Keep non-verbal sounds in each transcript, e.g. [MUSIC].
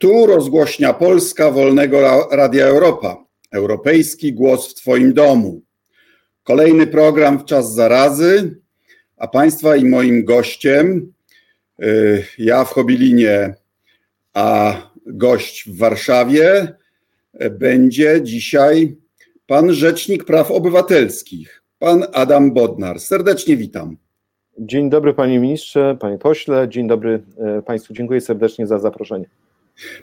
Tu rozgłośnia Polska Wolnego Radia Europa. Europejski głos w Twoim domu. Kolejny program w czas zarazy, a Państwa i moim gościem, y, ja w Chobilinie, a gość w Warszawie, y, będzie dzisiaj pan Rzecznik Praw Obywatelskich, pan Adam Bodnar. Serdecznie witam. Dzień dobry panie ministrze, panie pośle, dzień dobry e, państwu. Dziękuję serdecznie za zaproszenie.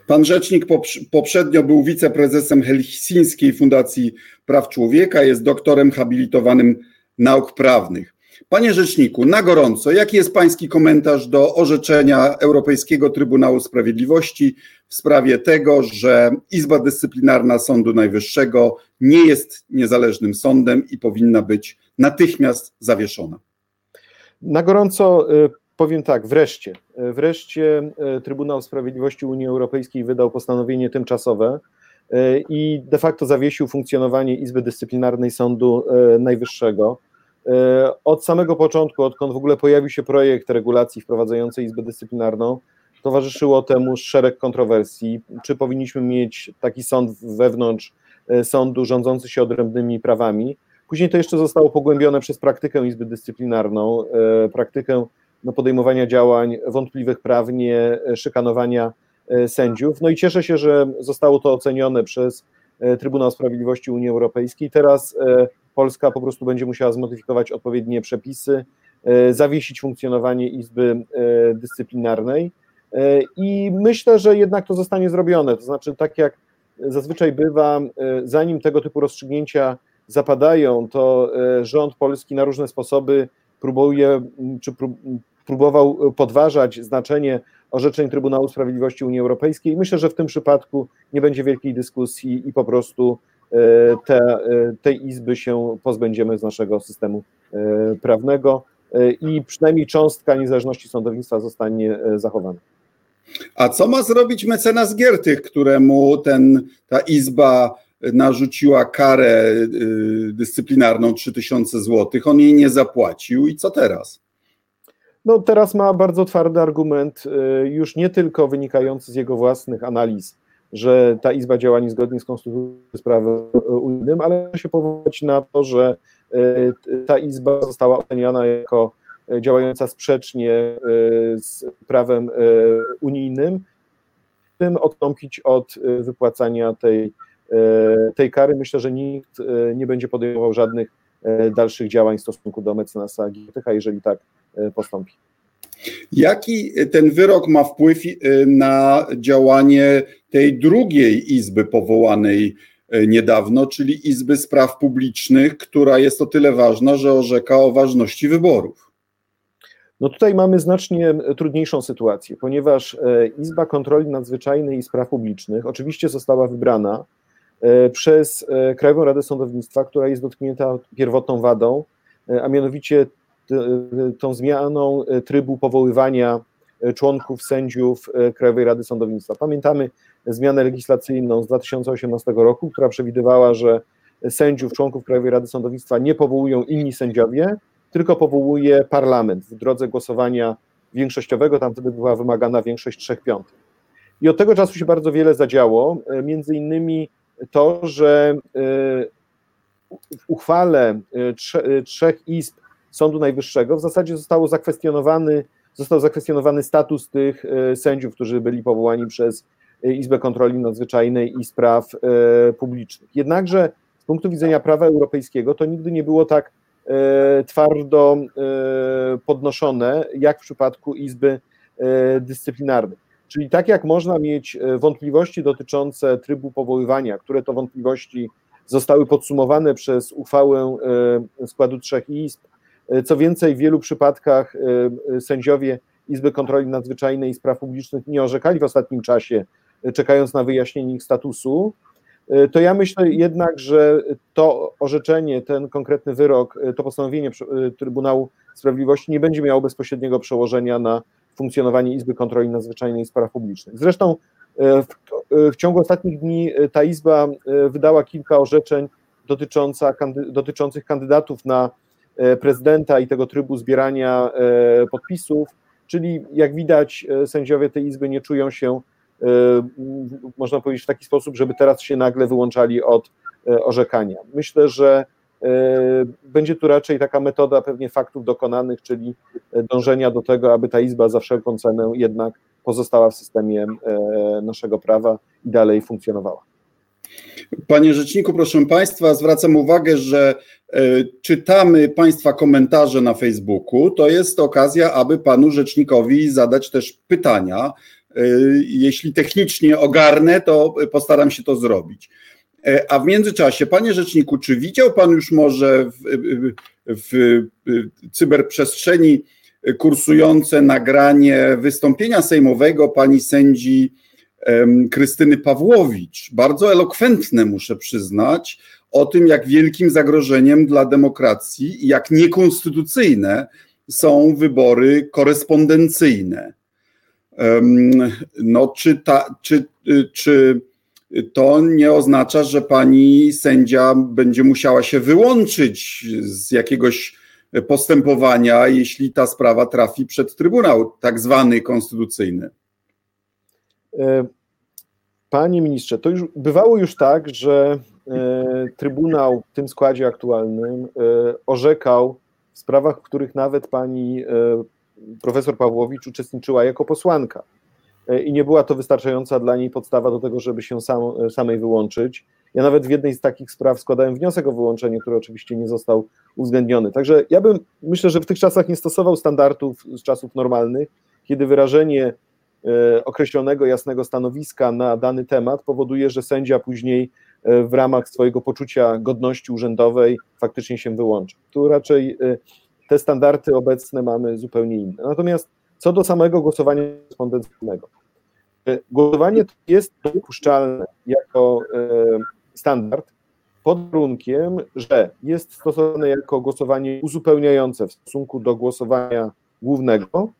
Pan rzecznik poprzednio był wiceprezesem Helsińskiej Fundacji Praw Człowieka, jest doktorem habilitowanym nauk prawnych. Panie rzeczniku, na gorąco, jaki jest pański komentarz do orzeczenia Europejskiego Trybunału Sprawiedliwości w sprawie tego, że Izba Dyscyplinarna Sądu Najwyższego nie jest niezależnym sądem i powinna być natychmiast zawieszona? Na gorąco y, powiem tak, wreszcie, wreszcie y, Trybunał Sprawiedliwości Unii Europejskiej wydał postanowienie tymczasowe i de facto zawiesił funkcjonowanie Izby Dyscyplinarnej Sądu Najwyższego. Od samego początku, odkąd w ogóle pojawił się projekt regulacji wprowadzającej Izbę Dyscyplinarną, towarzyszyło temu szereg kontrowersji. Czy powinniśmy mieć taki sąd wewnątrz sądu rządzący się odrębnymi prawami? Później to jeszcze zostało pogłębione przez praktykę Izby Dyscyplinarną, e, praktykę no, podejmowania działań wątpliwych prawnie, e, szykanowania e, sędziów. No i cieszę się, że zostało to ocenione przez Trybunał Sprawiedliwości Unii Europejskiej. Teraz Polska po prostu będzie musiała zmodyfikować odpowiednie przepisy, zawiesić funkcjonowanie Izby Dyscyplinarnej i myślę, że jednak to zostanie zrobione. To znaczy, tak jak zazwyczaj bywa, zanim tego typu rozstrzygnięcia zapadają, to e, rząd polski na różne sposoby próbuje, czy próbował podważać znaczenie orzeczeń Trybunału Sprawiedliwości Unii Europejskiej. Myślę, że w tym przypadku nie będzie wielkiej dyskusji i po prostu e, te, e, tej izby się pozbędziemy z naszego systemu prawnego i przynajmniej cząstka niezależności sądownictwa zostanie zachowana. A co ma zrobić mecenas Giertych, któremu ten, ta izba narzuciła karę y, dyscyplinarną 3000 zł, on jej nie zapłacił i co teraz? No teraz ma bardzo twardy argument, y, już nie tylko wynikający z jego własnych analiz, że ta Izba działa niezgodnie z konstytucją prawem unijnym, ale się powołać na to, że y, ta Izba została oceniana jako działająca sprzecznie z prawem unijnym, tym odstąpić od wypłacania tej tej kary, myślę, że nikt e, nie będzie podejmował żadnych e, dalszych działań w stosunku do mecenasa Giertycha, jeżeli tak postąpi. Jaki ten wyrok ma wpływ na działanie tej drugiej izby powołanej niedawno, czyli Izby Spraw Publicznych, która jest o tyle ważna, że orzeka o ważności wyborów? No tutaj mamy znacznie trudniejszą sytuację, ponieważ Izba Kontroli Nadzwyczajnej i Spraw Publicznych oczywiście została wybrana E, przez e, Krajową Radę Sądownictwa, która jest dotknięta pierwotną wadą, e, a mianowicie tą zmianą trybu powoływania członków sędziów Krajowej Rady Sądownictwa. Pamiętamy zmianę legislacyjną z 2018 roku, która przewidywała, że sędziów, członków Krajowej Rady Sądownictwa nie powołują inni sędziowie, tylko powołuje parlament w drodze głosowania większościowego, tam wtedy była wymagana większość trzech piątych. I od tego czasu się bardzo wiele zadziało, między innymi to, że y, w uchwale y, y, trzech izb Sądu Najwyższego w zasadzie zostało zakwestionowany, został zakwestionowany status tych sędziów, którzy byli powołani przez Izbę Kontroli Nadzwyczajnej i Spraw Publicznych. Jednakże z punktu widzenia prawa europejskiego to nigdy nie było tak twardo podnoszone, jak w przypadku Izby Dyscyplinarnej. Czyli tak jak można mieć e, wątpliwości dotyczące trybu powoływania, które to wątpliwości zostały podsumowane przez uchwałę e, składu trzech izb, e, co więcej, w wielu przypadkach sędziowie Izby Kontroli Nadzwyczajnej i Spraw Publicznych nie orzekali w ostatnim czasie, czekając na wyjaśnienie ich statusu, to ja myślę jednak, że to orzeczenie, ten konkretny wyrok, to postanowienie Trybunału Sprawiedliwości nie będzie miało bezpośredniego przełożenia na funkcjonowanie Izby Kontroli Nadzwyczajnej i Spraw Publicznych. Zresztą e, w, w ciągu ostatnich dni e, ta Izba e, wydała kilka orzeczeń dotycząca, dotyczących kandydatów na prezydenta i tego trybu zbierania podpisów, czyli jak widać sędziowie tej Izby nie czują się można powiedzieć, w taki sposób, żeby teraz się nagle wyłączali od orzekania. Myślę, że będzie tu raczej taka metoda pewnie faktów dokonanych, czyli dążenia do tego, aby ta izba za wszelką cenę jednak pozostała w systemie naszego prawa i dalej funkcjonowała. Panie Rzeczniku, proszę Państwa, zwracam uwagę, że e, czytamy Państwa komentarze na Facebooku. To jest okazja, aby Panu Rzecznikowi zadać też pytania. E, jeśli technicznie ogarnę, to postaram się to zrobić. E, a w międzyczasie, Panie Rzeczniku, czy widział Pan już może w, w, w cyberprzestrzeni kursujące nagranie wystąpienia sejmowego pani sędzi Krystyny Pawłowicz, bardzo elokwentne, muszę przyznać, o tym, jak wielkim zagrożeniem dla demokracji i jak niekonstytucyjne są wybory korespondencyjne. No, czy, ta, czy, czy to nie oznacza, że pani sędzia będzie musiała się wyłączyć z jakiegoś postępowania, jeśli ta sprawa trafi przed Trybunał, tak zwany konstytucyjny? E, panie ministrze, to już bywało już tak, że e, Trybunał w tym składzie aktualnym e, orzekał w sprawach, w których nawet pani profesor Pawłowicz uczestniczyła jako posłanka. I nie była to wystarczająca dla niej podstawa do tego, żeby się sam, samej wyłączyć. Ja nawet w jednej z takich spraw składałem wniosek o wyłączenie, który oczywiście nie został uwzględniony. Także ja bym, myślę, że w tych czasach nie stosował standardów z czasów normalnych, kiedy wyrażenie E, określonego, jasnego stanowiska na dany temat powoduje, że sędzia później e, w ramach swojego poczucia godności urzędowej faktycznie się wyłącza. Tu raczej e, te standardy obecne mamy zupełnie inne. Natomiast co do samego głosowania korespondencyjnego. Głosowanie jest dopuszczalne jako standard pod warunkiem, że jest stosowane jako głosowanie uzupełniające w stosunku do głosowania głównego,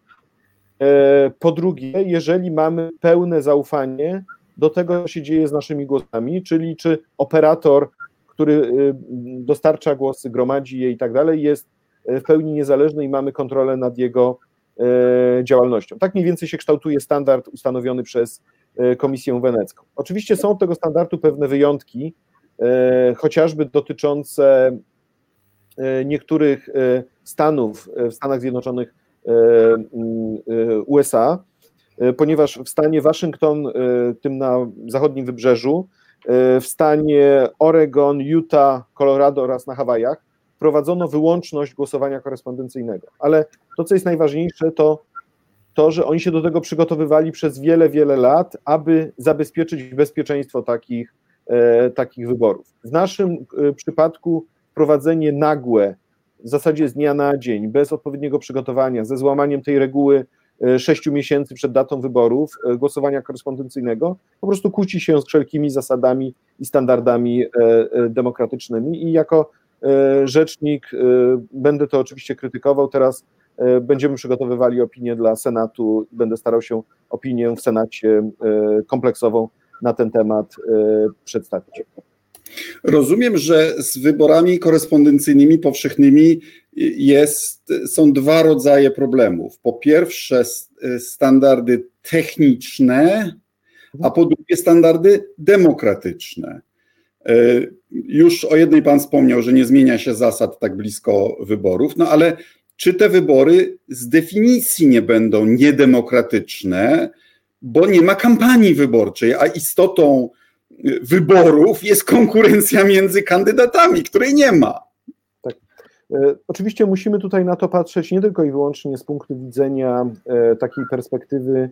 E, po drugie, jeżeli mamy pełne zaufanie do tego, co się dzieje z naszymi głosami, czyli czy operator, który dostarcza głosy, gromadzi je i tak dalej, jest w pełni niezależny i mamy kontrolę nad jego e, działalnością. Tak mniej więcej się kształtuje standard ustanowiony przez e, Komisję Wenecką. Oczywiście są od tego standardu pewne wyjątki, chociażby dotyczące niektórych stanów w Stanach Zjednoczonych E, e, USA, e, ponieważ w stanie Waszyngton, tym na zachodnim wybrzeżu, w stanie Oregon, Utah, Colorado oraz na Hawajach wprowadzono wyłączność głosowania korespondencyjnego. Ale to, co jest najważniejsze, to to, że oni się do tego przygotowywali przez wiele, wiele lat, aby zabezpieczyć bezpieczeństwo takich, takich wyborów. W naszym przypadku wprowadzenie nagłe w zasadzie z dnia na dzień, bez odpowiedniego przygotowania, ze złamaniem tej reguły e, sześciu miesięcy przed datą wyborów, e, głosowania korespondencyjnego, po prostu kłóci się z wszelkimi zasadami i standardami e, demokratycznymi i jako rzecznik będę to oczywiście krytykował. Teraz będziemy przygotowywali opinię dla Senatu, będę starał się opinię w Senacie kompleksową na ten temat przedstawić. Rozumiem, że z wyborami korespondencyjnymi powszechnymi jest, są dwa rodzaje problemów. Po pierwsze, standardy techniczne, a po drugie, standardy demokratyczne. E, już o jednej Pan wspomniał, że nie zmienia się zasad tak blisko wyborów, no ale czy te wybory z definicji nie będą niedemokratyczne, bo nie ma kampanii wyborczej, a istotą wyborów jest konkurencja między kandydatami, której nie ma. Tak. E, oczywiście musimy tutaj na to patrzeć nie tylko i wyłącznie z punktu widzenia e, takiej perspektywy,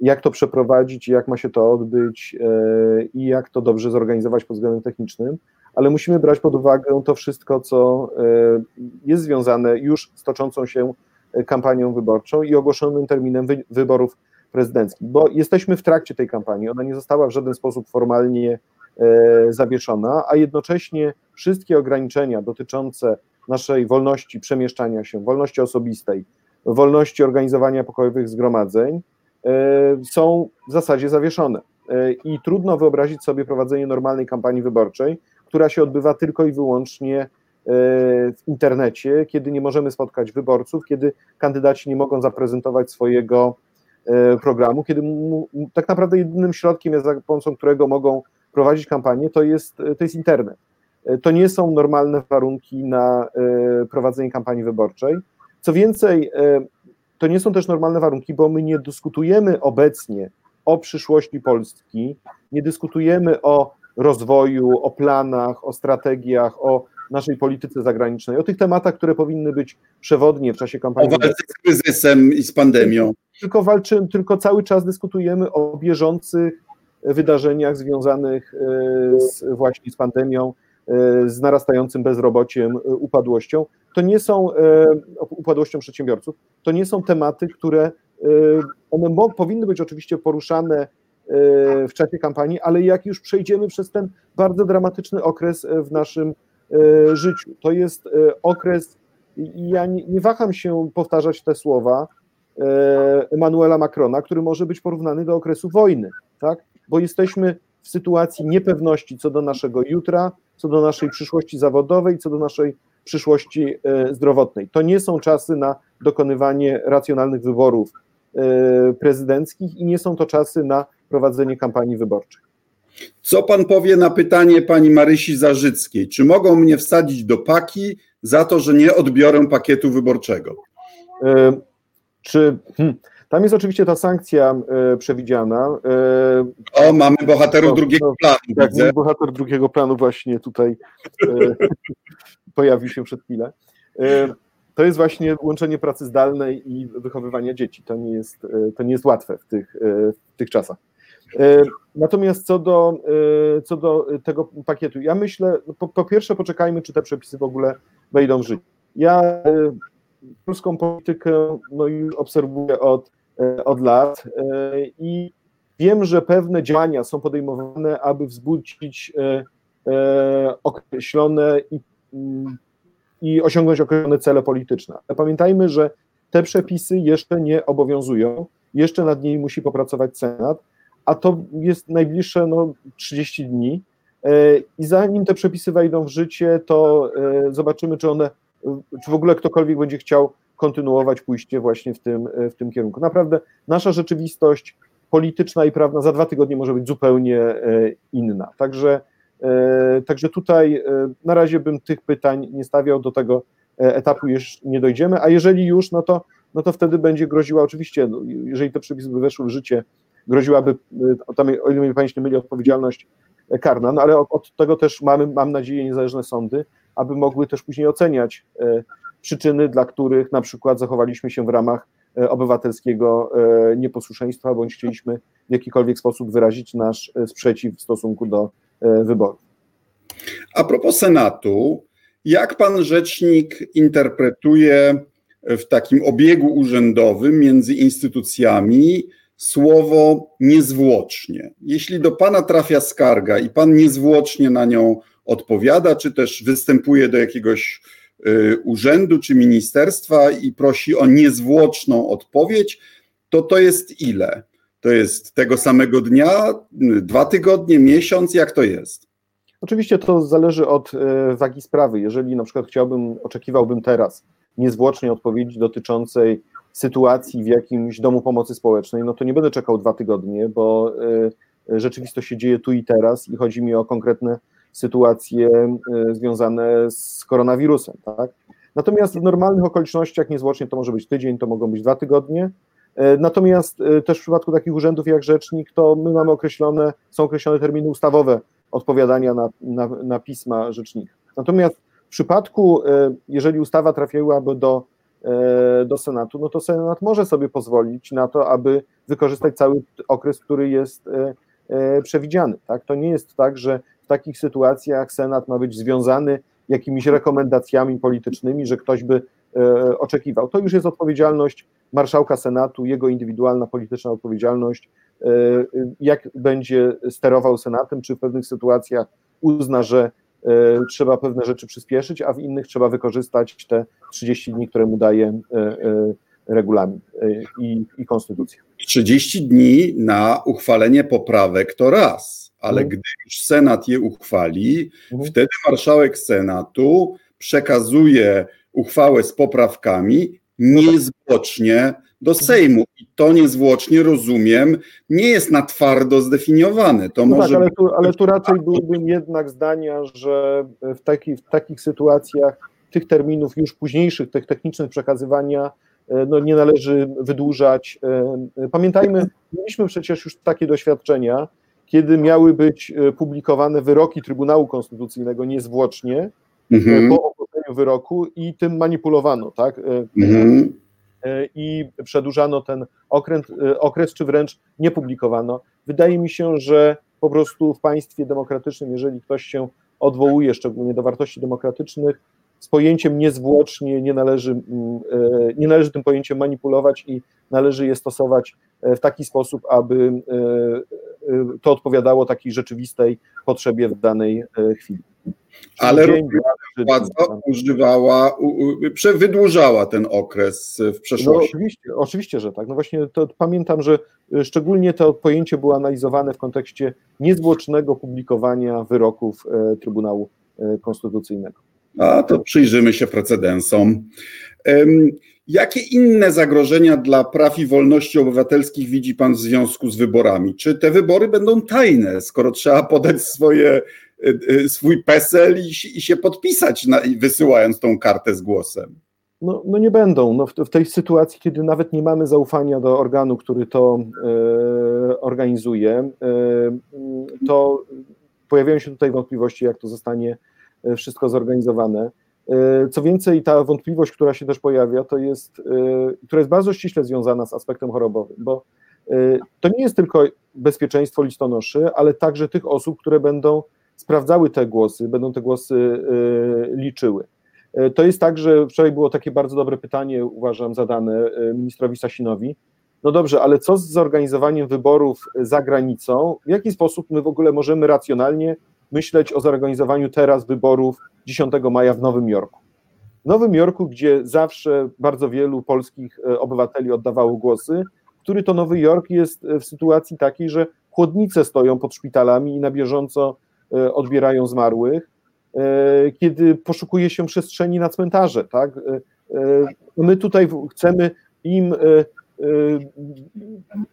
jak to przeprowadzić, jak ma się to odbyć e, i jak to dobrze zorganizować pod względem technicznym, ale musimy brać pod uwagę to wszystko, co jest związane już z toczącą się kampanią wyborczą i ogłoszonym terminem wyborów prezydenckich, bo jesteśmy w trakcie tej kampanii, ona nie została w żaden sposób formalnie e, zawieszona, a jednocześnie wszystkie ograniczenia dotyczące naszej wolności przemieszczania się, wolności osobistej, wolności organizowania pokojowych zgromadzeń e, są w zasadzie zawieszone. E, I trudno wyobrazić sobie prowadzenie normalnej kampanii wyborczej, która się odbywa tylko i wyłącznie w internecie, kiedy nie możemy spotkać wyborców, kiedy kandydaci nie mogą zaprezentować swojego programu, kiedy mu, tak naprawdę jedynym środkiem, za pomocą którego mogą prowadzić kampanię, to jest, to jest internet. To nie są normalne warunki na prowadzenie kampanii wyborczej. Co więcej, to nie są też normalne warunki, bo my nie dyskutujemy obecnie o przyszłości Polski, nie dyskutujemy o rozwoju, o planach, o strategiach, o naszej polityce zagranicznej, o tych tematach, które powinny być przewodnie w czasie kampanii. O walce z kryzysem i z pandemią. Tylko walczymy, tylko cały czas dyskutujemy o bieżących wydarzeniach związanych e, z, właśnie z pandemią, z narastającym bezrobociem, e, upadłością. To nie są upadłością przedsiębiorców, to nie są tematy, które one powinny być oczywiście poruszane w czasie kampanii, ale jak już przejdziemy przez ten bardzo dramatyczny okres w naszym E, życiu. To jest e, okres, ja nie, nie waham się powtarzać te słowa e, Emmanuela Macrona, który może być porównany do okresu wojny, tak? bo jesteśmy w sytuacji niepewności co do naszego jutra, co do naszej przyszłości zawodowej, co do naszej przyszłości zdrowotnej. To nie są czasy na dokonywanie racjonalnych wyborów prezydenckich i nie są to czasy na prowadzenie kampanii wyborczej. Co pan powie na pytanie pani Marysi Zarzyckiej? Czy mogą mnie wsadzić do paki za to, że nie odbiorę pakietu wyborczego? E, czy. Hmm, tam jest oczywiście ta sankcja e, przewidziana. E, o, mamy bohaterów no, drugiego no, planu. Tak, widzę. bohater drugiego planu właśnie tutaj e, [LAUGHS] pojawił się przed chwilę. E, to jest właśnie łączenie pracy zdalnej i wychowywania dzieci. To nie jest, e, to nie jest łatwe w tych, w tych czasach. E, natomiast co do, e, co do tego pakietu, ja myślę, no, po, po pierwsze poczekajmy, czy te przepisy w ogóle wejdą w życie. Ja e, polską politykę no, już obserwuję od, od lat i wiem, że pewne działania są podejmowane, aby wzbudzić określone i, mm, i osiągnąć określone cele polityczne. Pamiętajmy, że te przepisy jeszcze nie obowiązują, jeszcze nad nimi musi popracować Senat, a to jest najbliższe no, 30 dni. E, I zanim te przepisy wejdą w życie, to e, zobaczymy, czy one, czy w ogóle ktokolwiek będzie chciał kontynuować pójście właśnie w tym, w tym kierunku. Naprawdę nasza rzeczywistość polityczna i prawna za dwa tygodnie może być zupełnie e, inna. Także, także tutaj na razie bym tych pytań nie stawiał, do tego etapu już nie dojdziemy, a jeżeli już, no to, no to wtedy będzie groziła oczywiście, no, jeżeli te przepisy by weszły w życie groziłaby, tam, o ile mnie Państwo nie myli, odpowiedzialność karna, no ale od, od, tego też mamy, mam nadzieję, niezależne sądy, aby mogły też później oceniać e, przyczyny, dla których na przykład zachowaliśmy się w ramach e, obywatelskiego e, nieposłuszeństwa, bądź chcieliśmy w jakikolwiek sposób wyrazić nasz sprzeciw w stosunku do wyborów. A propos Senatu, jak pan rzecznik interpretuje w takim obiegu urzędowym między instytucjami słowo niezwłocznie. Jeśli do pana trafia skarga i pan niezwłocznie na nią odpowiada, czy też występuje do jakiegoś y, urzędu czy ministerstwa i prosi o niezwłoczną odpowiedź, to to jest ile? To jest tego samego dnia, dwa tygodnie, miesiąc, jak to jest? Oczywiście to zależy od y, wagi sprawy. Jeżeli na przykład chciałbym, oczekiwałbym teraz niezwłocznie odpowiedzi dotyczącej sytuacji w jakimś domu pomocy społecznej, no to nie będę czekał dwa tygodnie, bo rzeczywistość się dzieje tu i teraz i chodzi mi o konkretne sytuacje e, związane z koronawirusem. Tak? Natomiast w normalnych okolicznościach niezwłocznie to może być tydzień, to mogą być dwa tygodnie. E, natomiast też w przypadku takich urzędów jak rzecznik, to my mamy określone, są określone terminy ustawowe odpowiadania na, na, na pisma rzecznika. Natomiast w przypadku, jeżeli ustawa trafiłaby do E, do Senatu, no to Senat może sobie pozwolić na to, aby wykorzystać cały okres, który jest e, e, przewidziany. Tak? To nie jest tak, że takich sytuacjach Senat ma być związany jakimiś rekomendacjami politycznymi, że ktoś by oczekiwał. To już jest odpowiedzialność marszałka Senatu, jego indywidualna polityczna odpowiedzialność, jak będzie sterował Senatem, czy w pewnych sytuacjach uzna, że E, trzeba pewne rzeczy przyspieszyć, a w innych trzeba wykorzystać te 30 dni, które mu daje e, e, regulamin i, i konstytucja. 30 dni na uchwalenie poprawek to raz, ale mhm. gdy już Senat je uchwali, mhm. wtedy marszałek Senatu przekazuje uchwałę z poprawkami niezwłocznie do Sejmu. I to niezwłocznie, rozumiem, nie jest na twardo zdefiniowane. To no może tak, ale tu, ale tu raczej byłbym jednak zdania, że w, taki, w takich sytuacjach tych terminów już późniejszych, tych technicznych przekazywania no, nie należy wydłużać. E, pamiętajmy, mieliśmy przecież już takie doświadczenia, kiedy miały być e, publikowane wyroki Trybunału Konstytucyjnego niezwłocznie mhm. po ogłoszeniu wyroku i tym manipulowano, tak? Mhm. I przedłużano ten okres, okres, czy wręcz nie publikowano. Wydaje mi się, że po prostu w państwie demokratycznym, jeżeli ktoś się odwołuje szczególnie do wartości demokratycznych, z pojęciem niezwłocznie nie należy, mm, e, nie należy tym pojęciem manipulować i należy je stosować e, w taki sposób, aby e, to odpowiadało takiej rzeczywistej potrzebie w danej chwili. Ale władza używała, wydłużała ten okres w przeszłości. No, oczywiście, oczywiście, że tak. No właśnie to pamiętam, że szczególnie to pojęcie było analizowane w kontekście niezwłocznego publikowania wyroków Trybunału Konstytucyjnego. A to przyjrzymy się precedensom. Jakie inne zagrożenia dla praw i wolności obywatelskich widzi Pan w związku z wyborami? Czy te wybory będą tajne, skoro trzeba podać swoje, e, e, swój PESEL i, i się podpisać, na, wysyłając tą kartę z głosem? No, no nie będą. No w, w, tej sytuacji, kiedy nawet nie mamy zaufania do organu, który to e, organizuje, e, to pojawiają się tutaj wątpliwości, jak to zostanie wszystko zorganizowane. E, co więcej, ta wątpliwość, która się też pojawia, to jest, e, która jest bardzo ściśle związana z aspektem chorobowym, bo to nie jest tylko bezpieczeństwo listonoszy, ale także tych osób, które będą sprawdzały te głosy, będą te głosy liczyły. To jest tak, że wczoraj było takie bardzo dobre pytanie, uważam, zadane ministrowi Sasinowi. No dobrze, ale co z zorganizowaniem wyborów za granicą? W jaki sposób my w ogóle możemy racjonalnie myśleć o zorganizowaniu teraz wyborów 10 maja w Nowym Jorku. W Nowym Jorku, gdzie zawsze bardzo wielu polskich e, obywateli oddawało głosy, który to Nowy Jork jest e, w sytuacji takiej, że chłodnice stoją pod szpitalami i na bieżąco e, odbierają zmarłych, kiedy poszukuje się przestrzeni na cmentarze. Tak? My tutaj chcemy im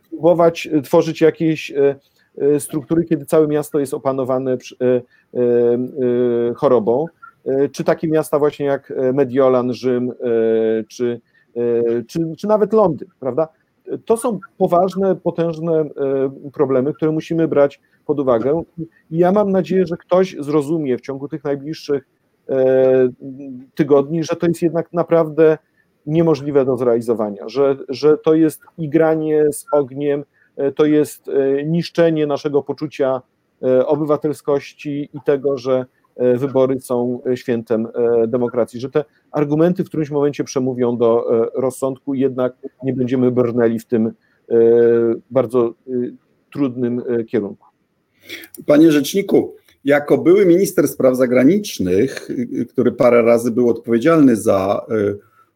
próbować tworzyć jakieś struktury, kiedy całe miasto jest opanowane e, e, chorobą. Czy takie miasta właśnie jak Mediolan, Rzym, czy, czy, czy nawet Londyn, prawda? To są poważne, potężne problemy, które musimy brać pod uwagę. I ja mam nadzieję, że ktoś zrozumie w ciągu tych najbliższych tygodni, że to jest jednak naprawdę niemożliwe do zrealizowania, że, że to jest igranie z ogniem, E, to jest e, niszczenie naszego poczucia e, obywatelskości i tego, że wybory są świętem demokracji, że te argumenty w którymś momencie przemówią do rozsądku jednak nie będziemy brnęli w tym bardzo trudnym kierunku. Panie rzeczniku, jako były minister spraw zagranicznych, który parę razy był odpowiedzialny za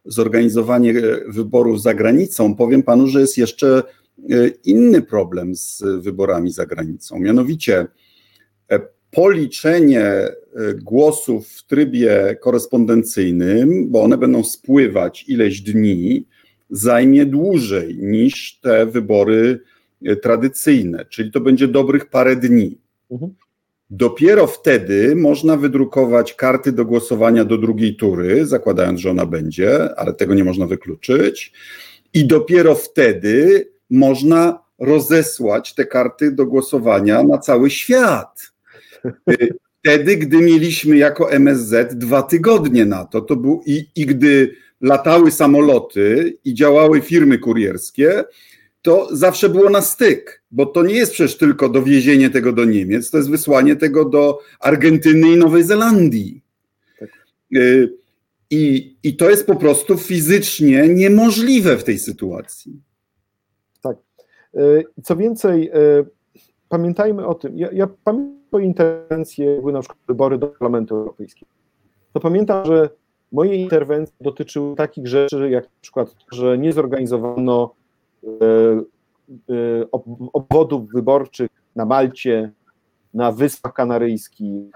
zorganizowanie wyborów za granicą, powiem panu, że jest jeszcze E, inny problem z wyborami za granicą, mianowicie e, policzenie e, głosów w trybie korespondencyjnym, bo one będą spływać ileś dni, zajmie dłużej niż te wybory tradycyjne, czyli to będzie dobrych parę dni. Mhm. Dopiero wtedy można wydrukować karty do głosowania do drugiej tury, zakładając, że ona będzie, ale tego nie można wykluczyć. I dopiero wtedy można rozesłać te karty do głosowania na cały świat. Y, wtedy, gdy mieliśmy jako MSZ dwa tygodnie na to, to był i, i gdy latały samoloty i działały firmy kurierskie, to zawsze było na styk, bo to nie jest przecież tylko dowiezienie tego do Niemiec, to jest wysłanie tego do Argentyny i Nowej Zelandii. Tak. Y, I, I to jest po prostu fizycznie niemożliwe w tej sytuacji. E, co więcej, e, pamiętajmy o tym, ja, ja pamiętam interwencje, były na przykład wybory do Parlamentu Europejskiego. To pamiętam, że moje interwencje dotyczyły takich rzeczy, jak na przykład, że nie zorganizowano e, obwodów wyborczych na Malcie, na Wyspach Kanaryjskich,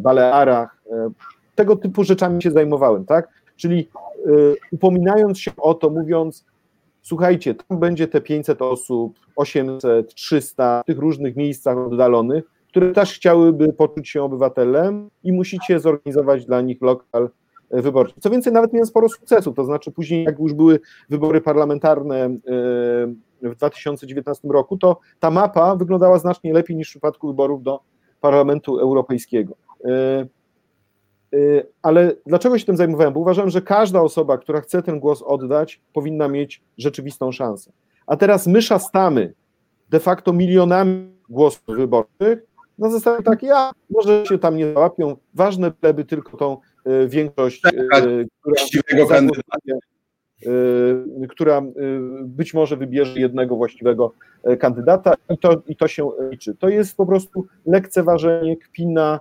Balearach. Tego typu rzeczami się zajmowałem, tak? Czyli upominając się o to, mówiąc, słuchajcie, tam będzie te 500 osób, 800, 300 w tych różnych miejscach oddalonych, które też chciałyby poczuć się obywatelem i musicie zorganizować dla nich lokal wyborczy. Co więcej, nawet miałem sporo sukcesów, to znaczy później, jak już były wybory parlamentarne e, w 2019 roku, to ta mapa wyglądała znacznie lepiej niż w przypadku wyborów do Parlamentu Europejskiego. E, ale dlaczego się tym zajmowałem? Bo uważałem, że każda osoba, która chce ten głos oddać, powinna mieć rzeczywistą szansę. A teraz my szastamy de facto milionami głosów wyborczych na zasadzie takiej, a może się tam nie załapią, ważne pleby tylko tą y, większość, y, która, y, która być może wybierze jednego właściwego kandydata i to, i to się liczy. To jest po prostu lekceważenie, kpina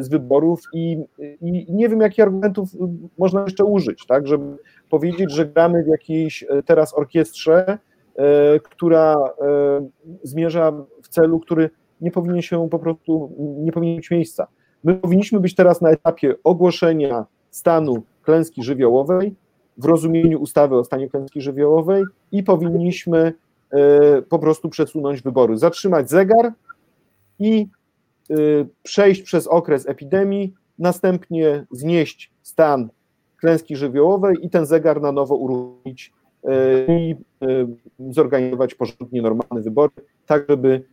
z wyborów i, i nie wiem, jakich argumentów można jeszcze użyć, tak, żeby powiedzieć, że gramy w jakiejś teraz orkiestrze, która zmierza w celu, który nie powinien się po prostu, nie powinien mieć miejsca. My powinniśmy być teraz na etapie ogłoszenia stanu klęski żywiołowej w rozumieniu ustawy o stanie klęski żywiołowej i powinniśmy e, po prostu przesunąć wybory, zatrzymać zegar i e, przejść przez okres epidemii, następnie znieść stan klęski żywiołowej i ten zegar na nowo uruchomić e, i zorganizować porządnie normalne wybory, tak żeby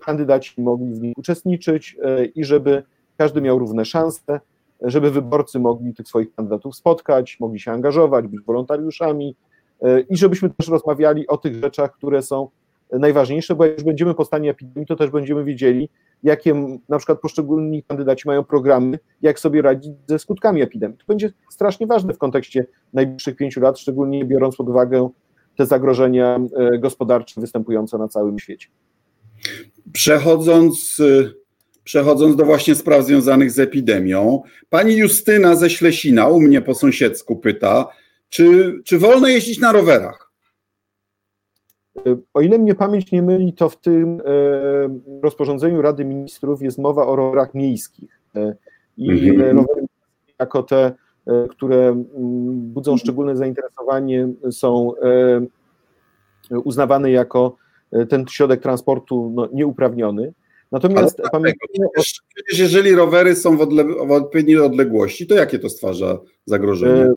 kandydaci mogli w nich uczestniczyć i żeby każdy miał równe szanse, żeby wyborcy mogli tych swoich kandydatów spotkać, mogli się angażować, być wolontariuszami i żebyśmy też rozmawiali o tych rzeczach, które są najważniejsze, bo jak już będziemy po stanie epidemii, to też będziemy wiedzieli, jakie na przykład poszczególni kandydaci mają programy, jak sobie radzić ze skutkami epidemii. To będzie strasznie ważne w kontekście najbliższych pięciu lat, szczególnie biorąc pod uwagę te zagrożenia gospodarcze występujące na całym świecie. Przechodząc, y, przechodząc do właśnie spraw związanych z epidemią, pani Justyna ze Ślesina u mnie po sąsiedzku pyta, czy, czy wolno jeździć na rowerach? O ile mnie pamięć nie myli, to w tym e, rozporządzeniu Rady Ministrów jest mowa o rowerach miejskich. E, I mhm. rowery jako te, e, które budzą szczególne zainteresowanie, są uznawane jako ten środek transportu no, nieuprawniony. Natomiast pamiętajmy. Przecież jeżeli rowery są w, odle w odpowiedniej odległości, to jakie to stwarza zagrożenie?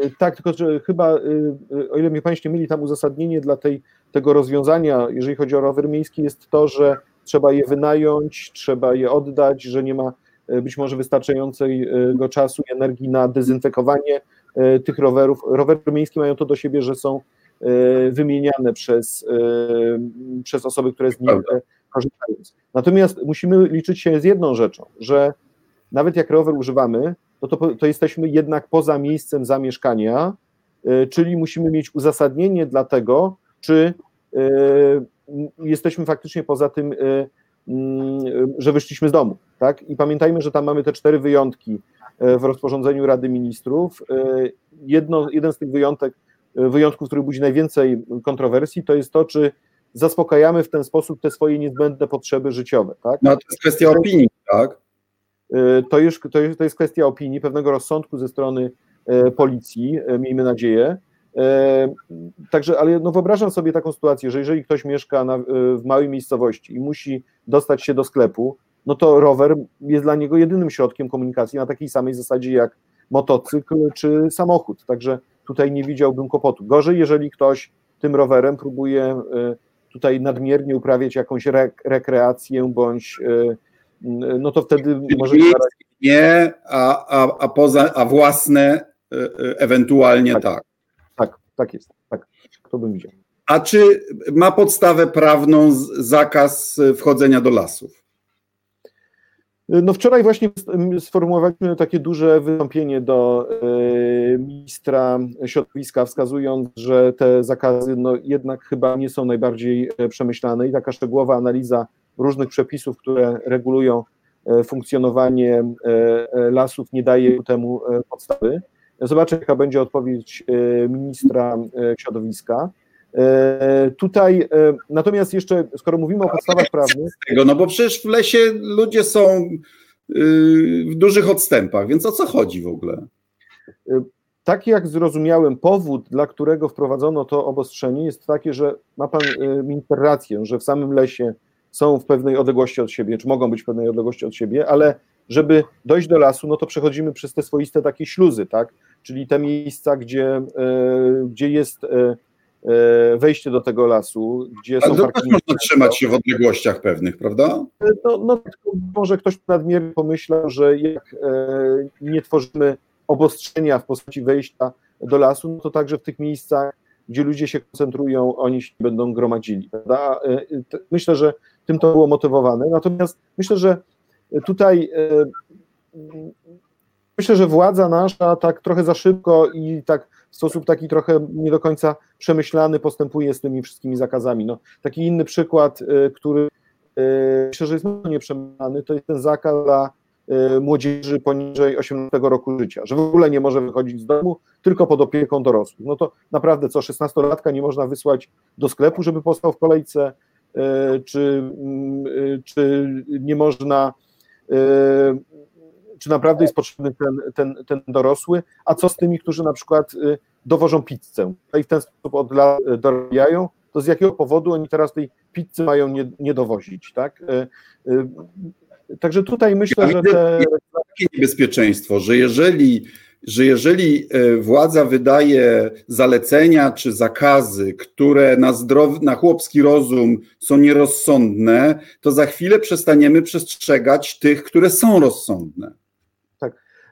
E, tak, tylko że chyba, e, o ile mnie Państwo mieli tam uzasadnienie dla tej, tego rozwiązania, jeżeli chodzi o rower miejski, jest to, że trzeba je wynająć, trzeba je oddać, że nie ma być może wystarczającego czasu i energii na dezynfekowanie tych rowerów. Rowery miejskie mają to do siebie, że są E, wymieniane przez, e, przez osoby, które z nich e, korzystają. Natomiast musimy liczyć się z jedną rzeczą, że nawet jak rower używamy, no to, to jesteśmy jednak poza miejscem zamieszkania, czyli musimy mieć uzasadnienie dla tego, czy jesteśmy faktycznie poza tym, że wyszliśmy z domu. Tak? I pamiętajmy, że tam mamy te cztery wyjątki w rozporządzeniu Rady Ministrów. Jedno, jeden z tych wyjątek wyjątków, który budzi najwięcej kontrowersji, to jest to, czy zaspokajamy w ten sposób te swoje niezbędne potrzeby życiowe. Tak? No to jest kwestia opinii, tak? To, już, to, jest, to jest kwestia opinii, pewnego rozsądku ze strony policji, miejmy nadzieję. Także, ale no wyobrażam sobie taką sytuację, że jeżeli ktoś mieszka na, w małej miejscowości i musi dostać się do sklepu, no to rower jest dla niego jedynym środkiem komunikacji na takiej samej zasadzie jak motocykl czy samochód. Także tutaj nie widziałbym kłopotu. Gorzej, jeżeli ktoś tym rowerem próbuje y, tutaj nadmiernie uprawiać jakąś rekreację, bądź no to wtedy może. Nie, a, a, a, poza, a własne ewentualnie tak. Tak, tak, jest. Tak, to bym widział. A czy ma podstawę prawną zakaz wchodzenia do lasów? No wczoraj właśnie sformułowaliśmy takie duże wystąpienie do e, ministra środowiska, wskazując, że te zakazy no jednak chyba nie są najbardziej e, przemyślane i taka szczegółowa analiza różnych przepisów, które regulują e, funkcjonowanie lasów nie daje temu podstawy. Zobaczę, jaka będzie odpowiedź ministra środowiska. E, tutaj, e, natomiast jeszcze, skoro mówimy o podstawach prawnych. Tego, no bo przecież w lesie ludzie są w dużych odstępach, więc o co chodzi w ogóle? E, tak jak zrozumiałem, powód, dla którego wprowadzono to obostrzenie, jest taki, że ma pan minister rację, że w samym lesie są w pewnej odległości od siebie, czy mogą być w pewnej odległości od siebie, ale żeby dojść do lasu, no to przechodzimy przez te swoiste takie śluzy, tak? Czyli te miejsca, gdzie, gdzie jest E, wejście do tego lasu, gdzie Ale są parkingi. można trzymać się w odległościach pewnych, prawda? No, no może ktoś nadmiernie pomyślał, że jak e, nie tworzymy obostrzenia w postaci wejścia do lasu, no to także w tych miejscach, gdzie ludzie się koncentrują, oni się będą gromadzili. Prawda? E, myślę, że tym to było motywowane. Natomiast myślę, że tutaj myślę, że władza nasza tak trochę za szybko i tak w sposób taki trochę nie do końca przemyślany postępuje z tymi wszystkimi zakazami. No, taki inny przykład, y, który y, myślę, że jest nieprzemyślany, to jest ten zakaz dla y, młodzieży poniżej 18 roku życia, że w ogóle nie może wychodzić z domu, tylko pod opieką dorosłych. No to naprawdę co 16-latka nie można wysłać do sklepu, żeby postał w kolejce, czy, mm, czy nie można czy naprawdę jest potrzebny ten, ten, ten dorosły, a co z tymi, którzy na przykład y, dowożą pizzę no i w ten sposób od lat y, dorabiają, to z jakiego powodu oni teraz tej pizzy mają nie, nie dowozić, tak? Y, także tutaj myślę, ja że te... takie niebezpieczeństwo, że jeżeli że jeżeli władza wydaje zalecenia czy zakazy, które na, zdrowy, na chłopski rozum są nierozsądne, to za chwilę przestaniemy przestrzegać tych, które są rozsądne.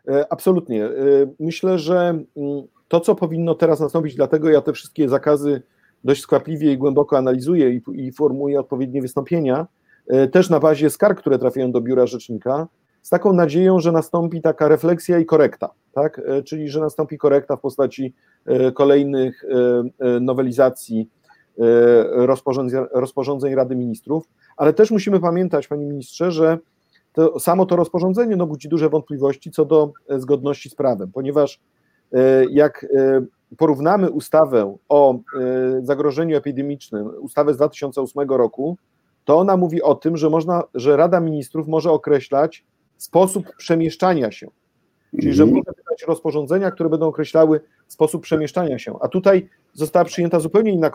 E, absolutnie. E, myślę, że mm, to, co powinno teraz nastąpić, dlatego ja te wszystkie zakazy dość skwapliwie i głęboko analizuję i, i formułuję odpowiednie wystąpienia, e, też na bazie skarg, które trafiają do biura rzecznika, z taką nadzieją, że nastąpi taka refleksja i korekta, tak? czyli że nastąpi korekta w postaci kolejnych nowelizacji rozporządzeń, rozporządzeń Rady Ministrów, ale też musimy pamiętać, panie ministrze, że to samo to rozporządzenie no, budzi duże wątpliwości co do e, zgodności z prawem, ponieważ e, jak e, porównamy ustawę o zagrożeniu epidemicznym, ustawę z 2008 roku, to ona mówi o tym, że można, że Rada Ministrów może określać sposób przemieszczania się. Czyli, że mhm. może wydać rozporządzenia, które będą określały sposób przemieszczania się. A tutaj została przyjęta zupełnie inna,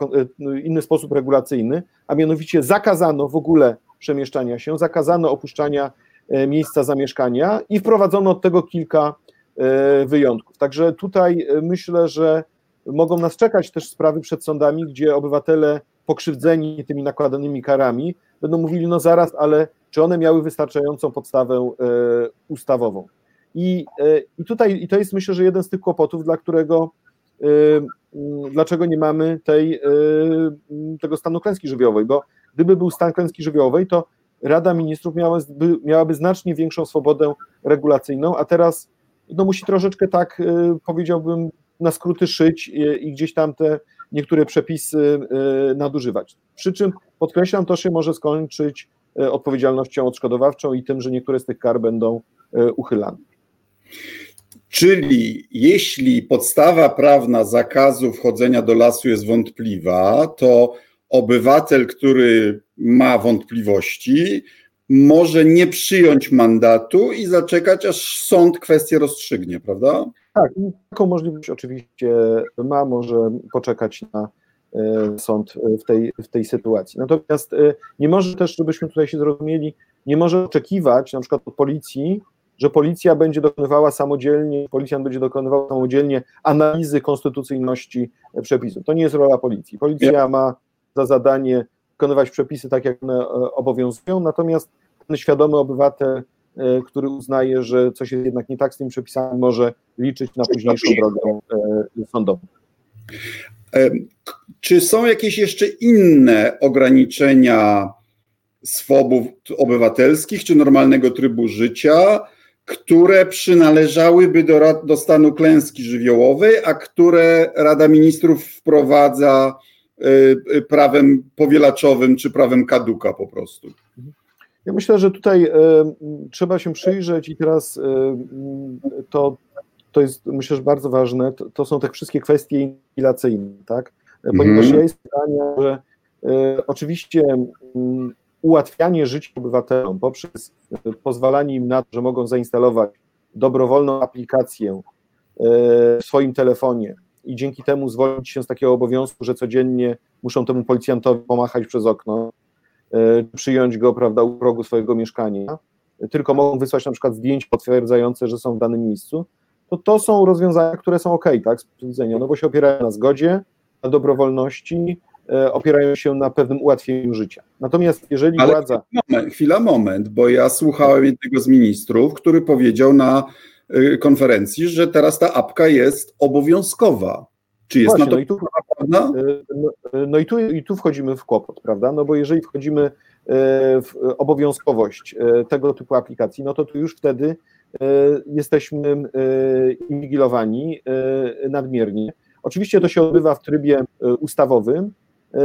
inny sposób regulacyjny, a mianowicie zakazano w ogóle przemieszczania się, zakazano opuszczania miejsca zamieszkania i wprowadzono od tego kilka e, wyjątków. Także tutaj e, myślę, że mogą nas czekać też sprawy przed sądami, gdzie obywatele pokrzywdzeni tymi nakładanymi karami będą mówili, no zaraz, ale czy one miały wystarczającą podstawę ustawową? I, i tutaj i to jest myślę, że jeden z tych kłopotów, dla którego dlaczego nie mamy tej, tego stanu klęski żywiołowej, bo gdyby był stan klęski żywiołowej, to Rada Ministrów miałaby, miałaby znacznie większą swobodę regulacyjną, a teraz no, musi troszeczkę tak, y, powiedziałbym, na skróty szyć i gdzieś tam te niektóre przepisy y, nadużywać. Przy czym podkreślam, to się może skończyć y, odpowiedzialnością odszkodowawczą i tym, że niektóre z tych kar będą uchylane. Czyli jeśli podstawa prawna zakazu wchodzenia do lasu jest wątpliwa, to obywatel, który ma wątpliwości, może nie przyjąć mandatu i zaczekać, aż sąd kwestię rozstrzygnie, prawda? Tak, taką możliwość oczywiście ma, może poczekać na e, sąd w tej, w tej sytuacji. Natomiast e, nie może też, żebyśmy tutaj się zrozumieli, nie może oczekiwać na przykład od policji, że policja będzie dokonywała samodzielnie, policjant będzie dokonywał samodzielnie analizy konstytucyjności przepisów. To nie jest rola policji. Policja ma za zadanie wykonywać przepisy tak, jak one e, obowiązują, natomiast ten świadomy obywatel, e, który uznaje, że coś jest jednak nie tak z tymi przepisami, może liczyć na późniejszą drogę e, sądową. Czy są jakieś jeszcze inne ograniczenia swobód obywatelskich czy normalnego trybu życia, które przynależałyby do, do stanu klęski żywiołowej, a które Rada Ministrów wprowadza prawem powielaczowym czy prawem kaduka po prostu. Ja myślę, że tutaj y, trzeba się przyjrzeć i teraz to, to jest myślę, że bardzo ważne, to, to są te wszystkie kwestie inwigilacyjne, tak? Ponieważ mm. ja jest zdania, że oczywiście ułatwianie życia obywatelom poprzez pozwalanie im na to, że mogą zainstalować dobrowolną aplikację w swoim telefonie i dzięki temu zwolnić się z takiego obowiązku, że codziennie muszą temu policjantowi pomachać przez okno, przyjąć go, prawda, u progu swojego mieszkania, tylko mogą wysłać na przykład zdjęć potwierdzające, że są w danym miejscu, to to są rozwiązania, które są ok, tak, z widzenia, no bo się opierają na zgodzie, na dobrowolności, e, opierają się na pewnym ułatwieniu życia. Natomiast jeżeli Ale władza... Moment, chwila, moment, bo ja słuchałem jednego z ministrów, który powiedział na konferencji, że teraz ta apka jest obowiązkowa. Czy jest Właśnie, na to no i tu, prawda? E, no, e, no i, tu, i tu wchodzimy w kłopot, prawda? No bo jeżeli wchodzimy w obowiązkowość tego typu aplikacji, no to tu już wtedy jesteśmy inwigilowani nadmiernie Oczywiście to się odbywa w trybie ustawowym,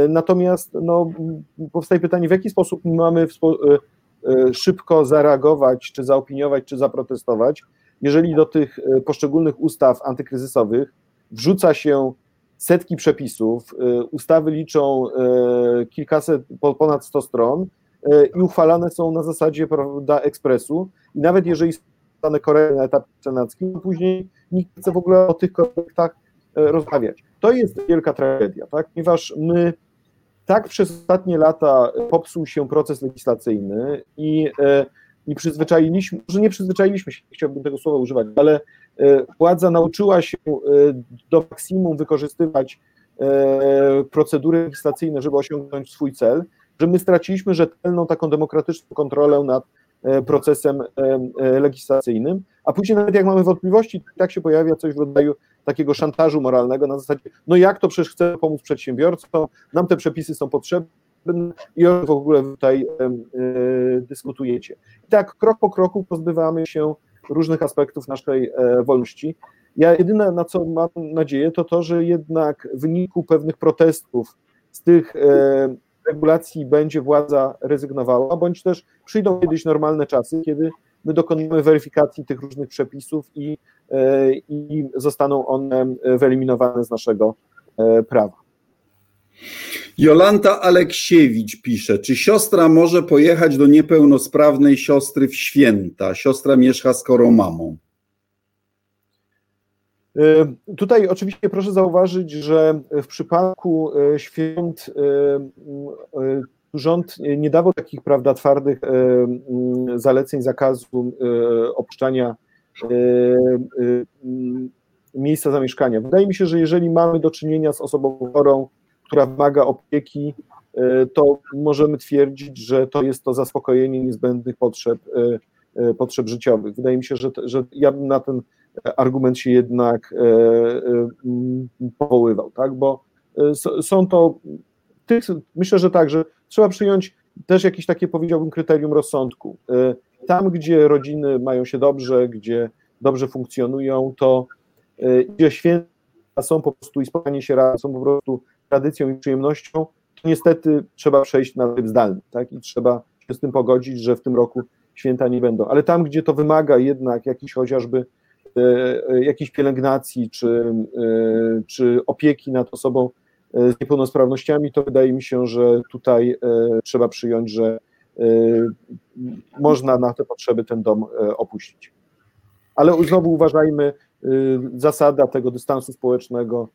natomiast no, powstaje pytanie, w jaki sposób mamy szybko zareagować, czy zaopiniować, czy zaprotestować, jeżeli do tych poszczególnych ustaw antykryzysowych wrzuca się setki przepisów, ustawy liczą kilkaset, ponad 100 stron i uchwalane są na zasadzie prawda, ekspresu i nawet jeżeli są dane kolejne na etapie senackim, później nikt nie chce w ogóle o tych korektach E, rozmawiać. To jest wielka tragedia, tak? ponieważ my tak przez ostatnie lata popsuł się proces legislacyjny i, e, i przyzwyczailiśmy, może nie przyzwyczailiśmy się, chciałbym tego słowa używać, ale e, władza nauczyła się do maksimum wykorzystywać procedury legislacyjne, żeby osiągnąć swój cel, że my straciliśmy rzetelną taką demokratyczną kontrolę nad procesem legislacyjnym, a później nawet jak mamy wątpliwości, tak się pojawia coś w rodzaju takiego szantażu moralnego na zasadzie, no jak to przecież chcemy pomóc przedsiębiorcom, nam te przepisy są potrzebne i o w ogóle tutaj y, dyskutujecie. I tak krok po kroku pozbywamy się różnych aspektów naszej e, wolności. Ja jedyne, na co mam nadzieję, to to, że jednak w wyniku pewnych protestów z tych e, regulacji będzie władza rezygnowała, bądź też przyjdą kiedyś normalne czasy, kiedy my dokonujemy weryfikacji tych różnych przepisów i, e, i zostaną one wyeliminowane z naszego e, prawa. Jolanta Aleksiewicz pisze, czy siostra może pojechać do niepełnosprawnej siostry w święta? Siostra mieszka z korą mamą. E, tutaj oczywiście proszę zauważyć, że w przypadku świąt rząd nie dawał takich, prawda, twardych e, zaleceń zakazu e, opuszczania e, miejsca zamieszkania. Wydaje mi się, że jeżeli mamy do czynienia z osobą chorą, która wymaga opieki, to możemy twierdzić, że to jest to zaspokojenie niezbędnych potrzeb, potrzeb życiowych. Wydaje mi się, że, że ja bym na ten argument się jednak mm, powoływał, tak? bo są to myślę, że tak, że trzeba przyjąć też jakieś takie, powiedziałbym, kryterium rozsądku. Tam, gdzie rodziny mają się dobrze, gdzie dobrze funkcjonują, to gdzie święta są po prostu i spotkanie się razem są po prostu tradycją i przyjemnością, to niestety trzeba przejść na tryb zdalny, tak? I trzeba się z tym pogodzić, że w tym roku święta nie będą. Ale tam, gdzie to wymaga jednak jakiejś chociażby e, jakiejś pielęgnacji czy, czy opieki nad osobą z niepełnosprawnościami, to wydaje mi się, że tutaj e, trzeba przyjąć, że e, można na te potrzeby ten dom e, opuścić. Ale znowu uważajmy, zasada tego dystansu społecznego,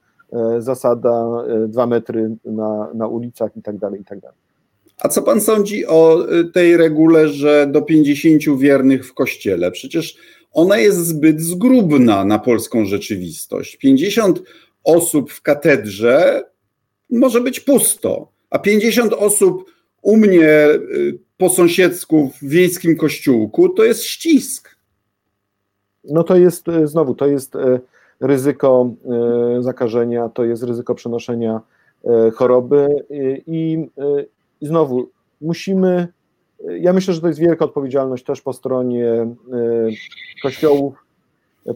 zasada dwa metry na, na ulicach i tak dalej, i tak dalej. A co pan sądzi o tej regule, że do 50 wiernych w kościele? Przecież ona jest zbyt zgrubna na polską rzeczywistość. 50 osób w katedrze może być pusto, a 50 osób u mnie po sąsiedzku w wiejskim kościółku to jest ścisk. No to jest znowu, to jest ryzyko zakażenia, to jest ryzyko przenoszenia choroby. I, i znowu musimy, ja myślę, że to jest wielka odpowiedzialność też po stronie kościołów,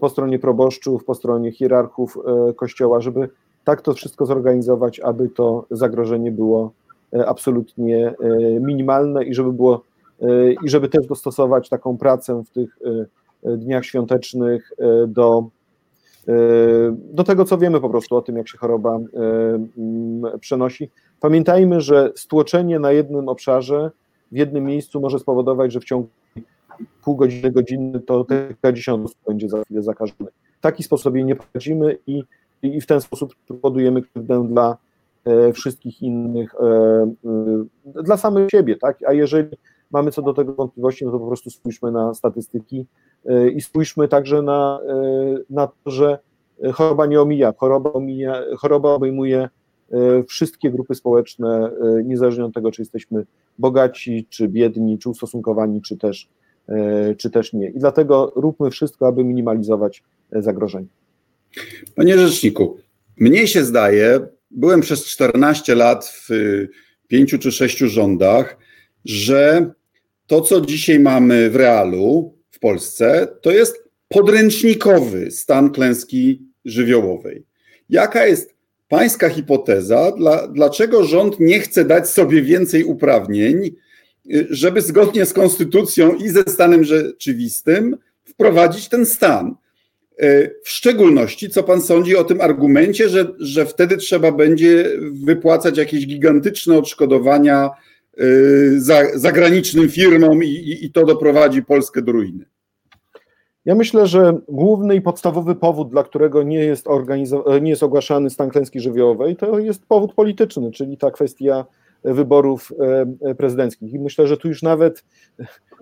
po stronie proboszczów, po stronie hierarchów kościoła, żeby tak to wszystko zorganizować, aby to zagrożenie było e, absolutnie e, minimalne i żeby było e, i żeby też dostosować taką pracę w tych dniach świątecznych do, do tego, co wiemy po prostu o tym, jak się choroba przenosi. Pamiętajmy, że stłoczenie na jednym obszarze, w jednym miejscu może spowodować, że w ciągu pół godziny, godziny, to kilkadziesiąt osób będzie za chwilę zakażonych. W taki sposób jej nie prowadzimy i, i w ten sposób powodujemy krzywdę dla e, wszystkich innych, e, e, dla samych siebie, tak? A jeżeli mamy co do tego wątpliwości, no to po prostu spójrzmy na statystyki e, i spójrzmy także na, e, na to, że choroba nie omija, choroba, omija, choroba obejmuje E, wszystkie grupy społeczne, e, niezależnie od tego, czy jesteśmy bogaci, czy biedni, czy ustosunkowani, czy też, e, czy też nie. I dlatego róbmy wszystko, aby minimalizować zagrożenie. Panie Rzeczniku, mnie się zdaje, byłem przez 14 lat w pięciu czy sześciu rządach, że to, co dzisiaj mamy w realu w Polsce, to jest podręcznikowy stan klęski żywiołowej. Jaka jest pańska hipoteza, dla, dlaczego rząd nie chce dać sobie więcej uprawnień, żeby zgodnie z konstytucją i ze stanem rzeczywistym wprowadzić ten stan. W szczególności, co pan sądzi o tym argumencie, że, że wtedy trzeba będzie wypłacać jakieś gigantyczne odszkodowania zagranicznym firmom i, i to doprowadzi Polskę do ruiny? Ja myślę, że główny i podstawowy powód, dla którego nie jest, nie jest ogłaszany stan klęski żywiołowej, to jest powód polityczny, czyli ta kwestia wyborów e, prezydenckich. I myślę, że tu już nawet,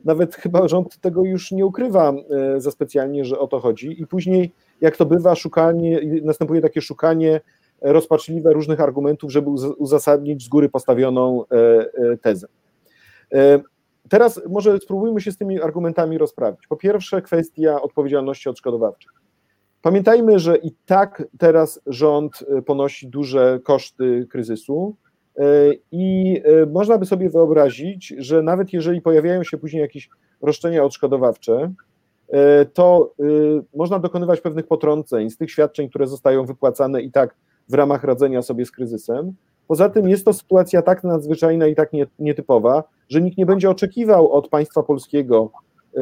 nawet chyba rząd tego już nie ukrywa e, za specjalnie, że o to chodzi. I później, jak to bywa, szukanie, następuje takie szukanie rozpaczliwe różnych argumentów, żeby uzasadnić z góry postawioną e, tezę. Teraz może spróbujmy się z tymi argumentami rozprawić. Po pierwsze, kwestia odpowiedzialności odszkodowawczej. Pamiętajmy, że i tak teraz rząd e, ponosi duże koszty kryzysu e, i e, można by sobie wyobrazić, że nawet jeżeli pojawiają się później jakieś roszczenia odszkodowawcze, to można dokonywać pewnych potrąceń z tych świadczeń, które zostają wypłacane i tak w ramach radzenia sobie z kryzysem. Poza tym jest to sytuacja tak nadzwyczajna i tak nietypowa, że nikt nie będzie oczekiwał od państwa polskiego, e,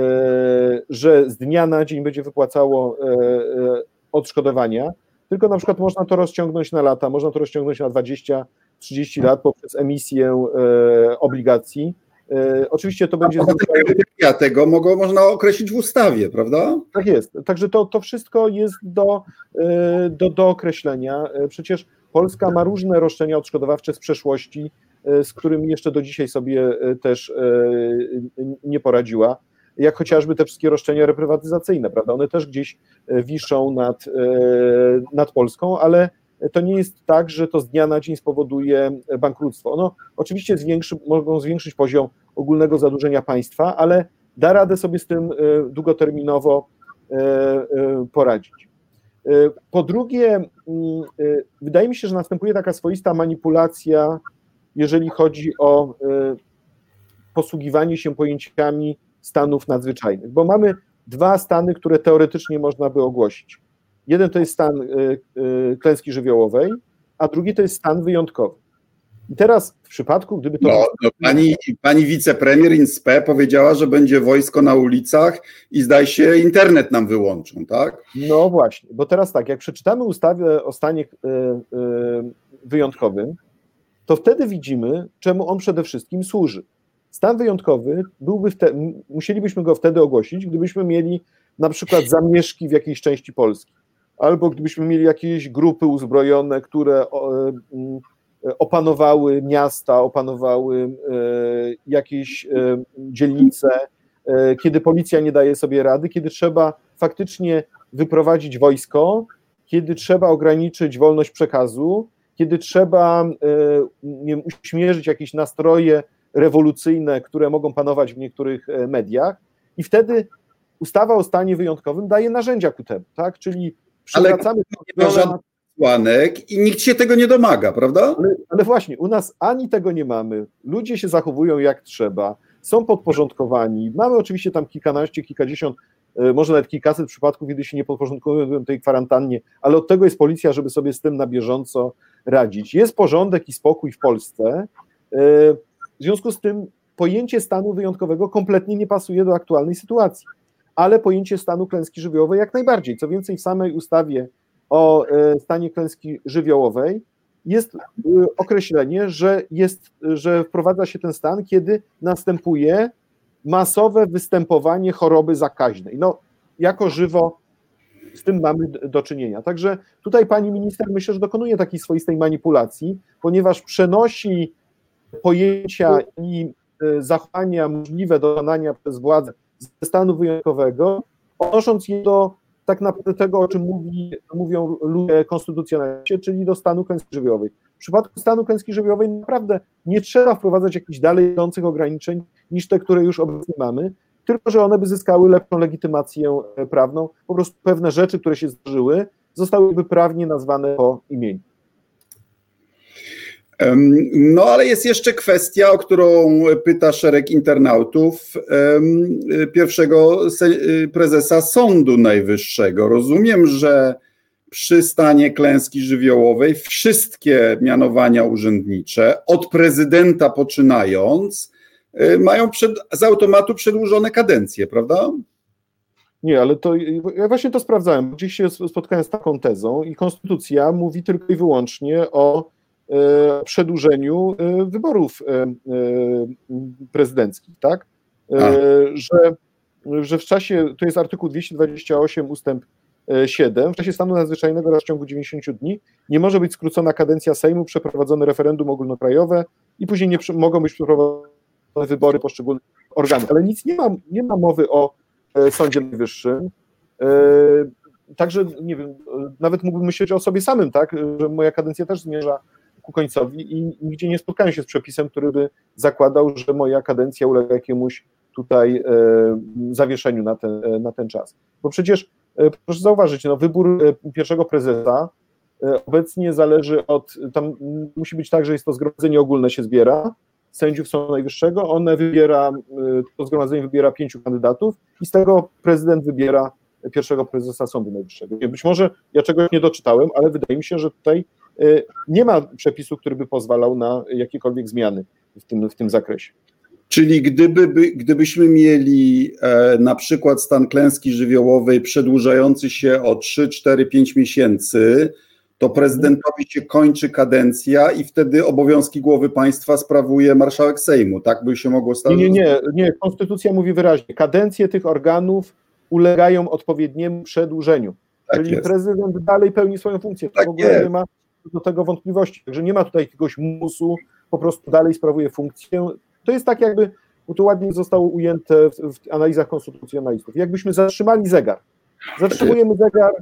że z dnia na dzień będzie wypłacało e, e, odszkodowania, tylko na przykład można to rozciągnąć na lata, można to rozciągnąć na 20-30 lat poprzez emisję obligacji. Oczywiście to będzie. Ja tego mogą, można określić w ustawie, prawda? Tak jest. Także to, to wszystko jest do, do, do określenia. Przecież Polska ma różne roszczenia odszkodowawcze z przeszłości, e, z którymi jeszcze do dzisiaj sobie e, też e, nie poradziła, jak chociażby te wszystkie roszczenia reprywatyzacyjne, prawda? One też gdzieś wiszą nad, nad Polską, ale to nie jest tak, że to z dnia na dzień spowoduje bankructwo. Ono oczywiście zwiększy, mogą zwiększyć poziom ogólnego zadłużenia państwa, ale da radę sobie z tym długoterminowo poradzić. Po drugie, mm, wydaje mi się, że następuje taka swoista manipulacja, jeżeli chodzi o posługiwanie się pojęciami stanów nadzwyczajnych, bo mamy dwa stany, które teoretycznie można by ogłosić. Jeden to jest stan y, klęski żywiołowej, a drugi to jest stan wyjątkowy. I teraz w przypadku, gdyby to. No, no pani, pani wicepremier Inspe powiedziała, że będzie wojsko na ulicach i zdaje się, internet nam wyłączą, tak? No właśnie, bo teraz tak, jak przeczytamy ustawę o stanie y, y, wyjątkowym, to wtedy widzimy, czemu on przede wszystkim służy. Stan wyjątkowy byłby wtedy, musielibyśmy go wtedy ogłosić, gdybyśmy mieli na przykład zamieszki w jakiejś części Polski, albo gdybyśmy mieli jakieś grupy uzbrojone, które opanowały miasta, opanowały e, jakieś e, dzielnice, e, kiedy policja nie daje sobie rady, kiedy trzeba faktycznie wyprowadzić wojsko, kiedy trzeba ograniczyć wolność przekazu, kiedy trzeba nie wiem, uśmierzyć jakieś nastroje rewolucyjne, które mogą panować w niektórych mediach, i wtedy ustawa o stanie wyjątkowym daje narzędzia ku temu, tak? Czyli przywracamy. Ale przesłanek i nikt się tego nie domaga, prawda? Ale, ale, właśnie, u nas ani tego nie mamy. Ludzie się zachowują jak trzeba, są podporządkowani. Mamy oczywiście tam kilkanaście, kilkadziesiąt, e, może nawet kilkaset przypadków, kiedy się nie podporządkowują tej kwarantannie, ale od tego jest policja, żeby sobie z tym na bieżąco radzić. Jest porządek i spokój w Polsce. E, w związku z tym pojęcie stanu wyjątkowego kompletnie nie pasuje do aktualnej sytuacji, ale pojęcie stanu klęski żywiołowej jak najbardziej. Co więcej, w samej ustawie o e, stanie klęski żywiołowej jest e, określenie, że, jest, że wprowadza się ten stan, kiedy następuje masowe występowanie choroby zakaźnej. No, jako żywo z tym mamy do czynienia. Także tutaj pani minister myślę, że dokonuje takiej swoistej manipulacji, ponieważ przenosi pojęcia i e, zachowania możliwe do dokonania przez władzę ze stanu wyjątkowego, odnosząc je do tak naprawdę tego, o czym mówi, mówią ludzie konstytucjonaliści, czyli do stanu klęski żywiołowej. W przypadku stanu klęski żywiołowej naprawdę nie trzeba wprowadzać jakichś dalej idących ograniczeń niż te, które już obecnie mamy, tylko że one by zyskały lepszą legitymację e, prawną. Po prostu pewne rzeczy, które się zdarzyły, zostałyby prawnie nazwane po imieniu. No, ale jest jeszcze kwestia, o którą pyta szereg internautów, pierwszego prezesa Sądu Najwyższego. Rozumiem, że przy stanie klęski żywiołowej wszystkie mianowania urzędnicze, od prezydenta poczynając, y, mają przed, z automatu przedłużone kadencje, prawda? Nie, ale to ja właśnie to sprawdzałem. Gdzieś się spotkałem z taką tezą i konstytucja mówi tylko i wyłącznie o przedłużeniu e, wyborów e, prezydenckich, tak? Że, że w czasie, to jest artykuł 228 ustęp 7. W czasie stanu nadzwyczajnego raz w ciągu 90 dni nie może być skrócona kadencja Sejmu, przeprowadzone referendum ogólnokrajowe i później nie mogą być przeprowadzone wybory poszczególnych organów. Ale nic nie ma, nie ma mowy o e, Sądzie Najwyższym. E, także nie wiem, nawet mógłbym myśleć o sobie samym, tak, że moja kadencja też zmierza ku końcowi i nigdzie nie spotkałem się z przepisem, który by zakładał, że moja kadencja ulega jakiemuś tutaj e, zawieszeniu na ten, na ten czas. Bo przecież E, proszę zauważyć, no, wybór e, pierwszego prezesa e, obecnie zależy od, tam musi być tak, że jest to zgromadzenie ogólne się zbiera, sędziów Sądu Najwyższego, one wybiera, to zgromadzenie wybiera pięciu kandydatów i z tego prezydent wybiera pierwszego prezesa Sądu Najwyższego. Być może ja czegoś nie doczytałem, ale wydaje mi się, że tutaj nie ma przepisu, który by pozwalał na jakiekolwiek zmiany w tym, w tym zakresie. Czyli gdyby, by, gdybyśmy mieli e, na przykład stan klęski żywiołowej przedłużający się o 3, 4, 5 miesięcy, to prezydentowi się kończy kadencja i wtedy obowiązki głowy państwa sprawuje marszałek Sejmu. Tak by się mogło stać? Nie, nie, nie, nie. Konstytucja mówi wyraźnie, kadencje tych organów ulegają odpowiedniemu przedłużeniu. Tak Czyli jest. prezydent dalej pełni swoją funkcję. Tak w ogóle jest. nie ma do tego wątpliwości. Także nie ma tutaj jakiegoś musu, po prostu dalej sprawuje funkcję. To jest tak jakby, to ładnie zostało ujęte w, w analizach konstytucjonalistów. Jakbyśmy zatrzymali zegar. Zatrzymujemy zegar,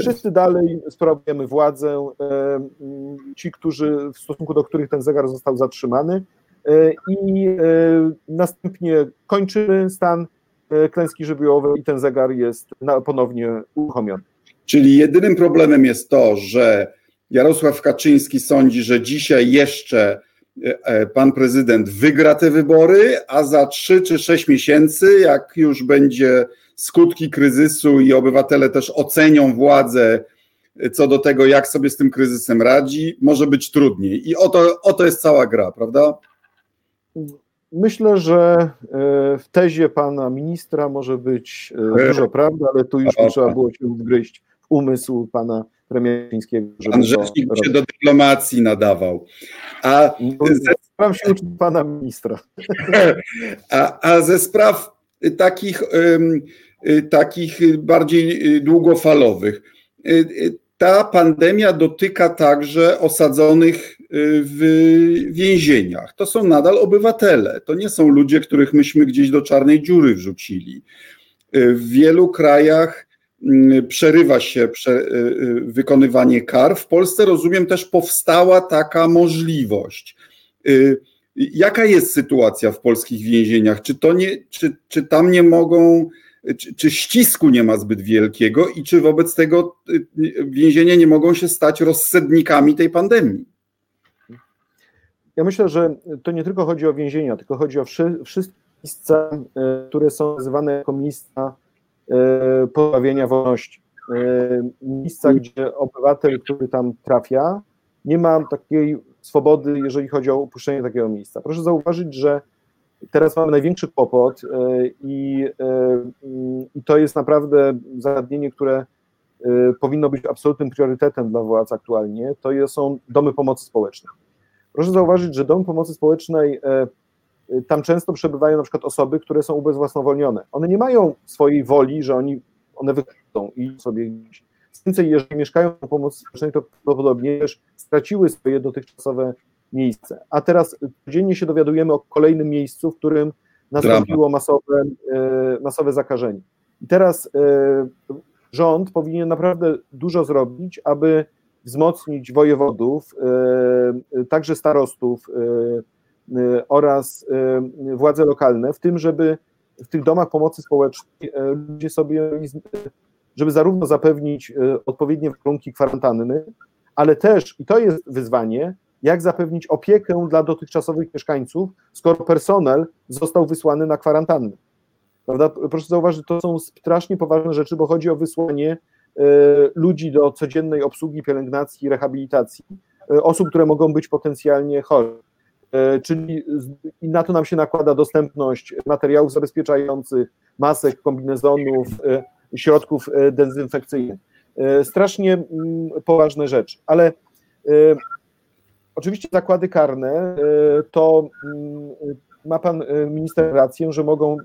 wszyscy dalej sprawujemy władzę, ci, którzy w stosunku do których ten zegar został zatrzymany e, i e, następnie kończymy stan e, klęski żywiołowej i ten zegar jest ponownie uruchomiony. Czyli jedynym problemem jest to, że Jarosław Kaczyński sądzi, że dzisiaj jeszcze E, e, pan prezydent wygra te wybory, a za trzy czy sześć miesięcy, jak już będzie skutki kryzysu i obywatele też ocenią władzę co do tego, jak sobie z tym kryzysem radzi, może być trudniej. I oto, oto jest cała gra, prawda? Myślę, że e, w tezie pana ministra może być dużo prawdy, ale tu już trzeba było się wgryźć w umysł pana premiera chińskiego. Pan rzecznik się do dyplomacji nadawał. A no, ze... się uczyć pana ministra. [LAUGHS] A, a ze spraw takich, takich bardziej długofalowych. Ta pandemia dotyka także osadzonych w więzieniach. To są nadal obywatele. To nie są ludzie, których myśmy gdzieś do czarnej dziury wrzucili. W wielu krajach przerywa się prze, y, y, wykonywanie kar. W Polsce, rozumiem, też powstała taka możliwość. Y, jaka jest sytuacja w polskich więzieniach? Czy, to nie, czy, czy tam nie mogą, czy, czy ścisku nie ma zbyt wielkiego i czy wobec tego więzienia nie mogą się stać rozsednikami tej pandemii? Ja myślę, że to nie tylko chodzi o więzienia, tylko chodzi o wszystkie miejsca, które są nazywane jako miejsca pozbawienia wolności. E, miejsca, gdzie obywatel, który tam trafia, nie ma takiej swobody, jeżeli chodzi o opuszczenie takiego miejsca. Proszę zauważyć, że teraz mamy największy kłopot e, i, i to jest naprawdę zagadnienie, które powinno być absolutnym priorytetem dla władz aktualnie, to są domy pomocy społecznej. Proszę zauważyć, że domy pomocy społecznej tam często przebywają na przykład osoby, które są ubezwłasnowolnione. One nie mają swojej woli, że oni, one wychodzą i sobie gdzieś. Więcej, jeżeli mieszkają na pomocy społecznej, to prawdopodobnie też straciły swoje dotychczasowe miejsce. A teraz codziennie się dowiadujemy o kolejnym miejscu, w którym nastąpiło masowe, masowe zakażenie. I teraz rząd powinien naprawdę dużo zrobić, aby wzmocnić wojewodów, także starostów, Y, oraz y, władze lokalne w tym, żeby w tych domach pomocy społecznej y, ludzie sobie, żeby zarówno zapewnić odpowiednie warunki kwarantanny, ale też, i to jest wyzwanie, jak zapewnić opiekę dla dotychczasowych mieszkańców, skoro personel został wysłany na kwarantannę. Prawda? Proszę zauważyć, to są strasznie poważne rzeczy, bo chodzi o wysłanie ludzi do codziennej obsługi, pielęgnacji, rehabilitacji, osób, które mogą być potencjalnie chore. E, czyli na to nam się nakłada dostępność materiałów zabezpieczających, masek, kombinezonów, e, środków e, dezynfekcyjnych. Strasznie mm, poważne rzeczy, ale oczywiście zakłady karne to mm, ma pan minister rację, że mogą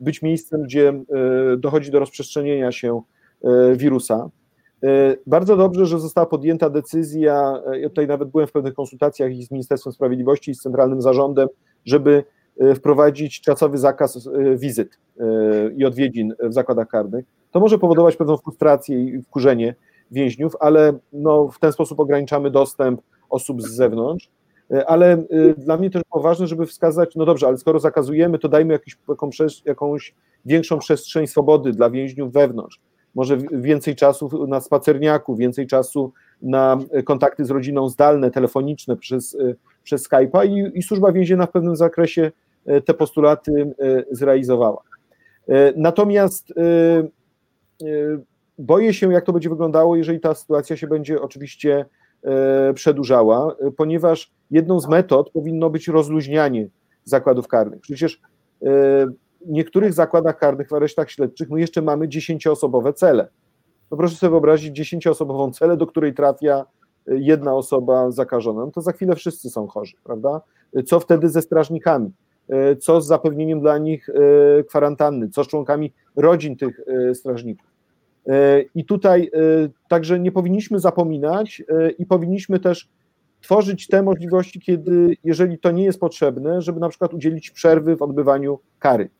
być miejscem, gdzie dochodzi do rozprzestrzenienia się wirusa. E, bardzo dobrze, że została podjęta decyzja, e, ja tutaj nawet byłem w pewnych konsultacjach i z Ministerstwem Sprawiedliwości, i z Centralnym Zarządem, żeby e, wprowadzić czasowy zakaz wizyt i odwiedzin w zakładach karnych. To może powodować pewną frustrację i wkurzenie więźniów, ale no, w ten sposób ograniczamy dostęp osób z zewnątrz. Ale dla mnie też było ważne, żeby wskazać, no dobrze, ale skoro zakazujemy, to dajmy jakąś, jakąś większą przestrzeń swobody dla więźniów wewnątrz może więcej czasu na spacerniaku, więcej czasu na kontakty z rodziną zdalne, telefoniczne przez, e, przez Skype'a i, i służba więzienna w pewnym zakresie e, te postulaty e, zrealizowała. Natomiast boję się, jak to będzie wyglądało, jeżeli ta sytuacja się będzie oczywiście przedłużała, ponieważ jedną z metod powinno być rozluźnianie zakładów karnych. Przecież niektórych zakładach karnych, w aresztach śledczych, my jeszcze mamy dziesięcioosobowe cele. No proszę sobie wyobrazić dziesięcioosobową celę, do której trafia e, jedna osoba zakażona, no to za chwilę wszyscy są chorzy, prawda? Co wtedy ze strażnikami? E, co z zapewnieniem dla nich kwarantanny? Co z członkami rodzin tych strażników? I tutaj także nie powinniśmy zapominać i powinniśmy też tworzyć te możliwości, kiedy, jeżeli to nie jest potrzebne, żeby na przykład udzielić przerwy w odbywaniu kary.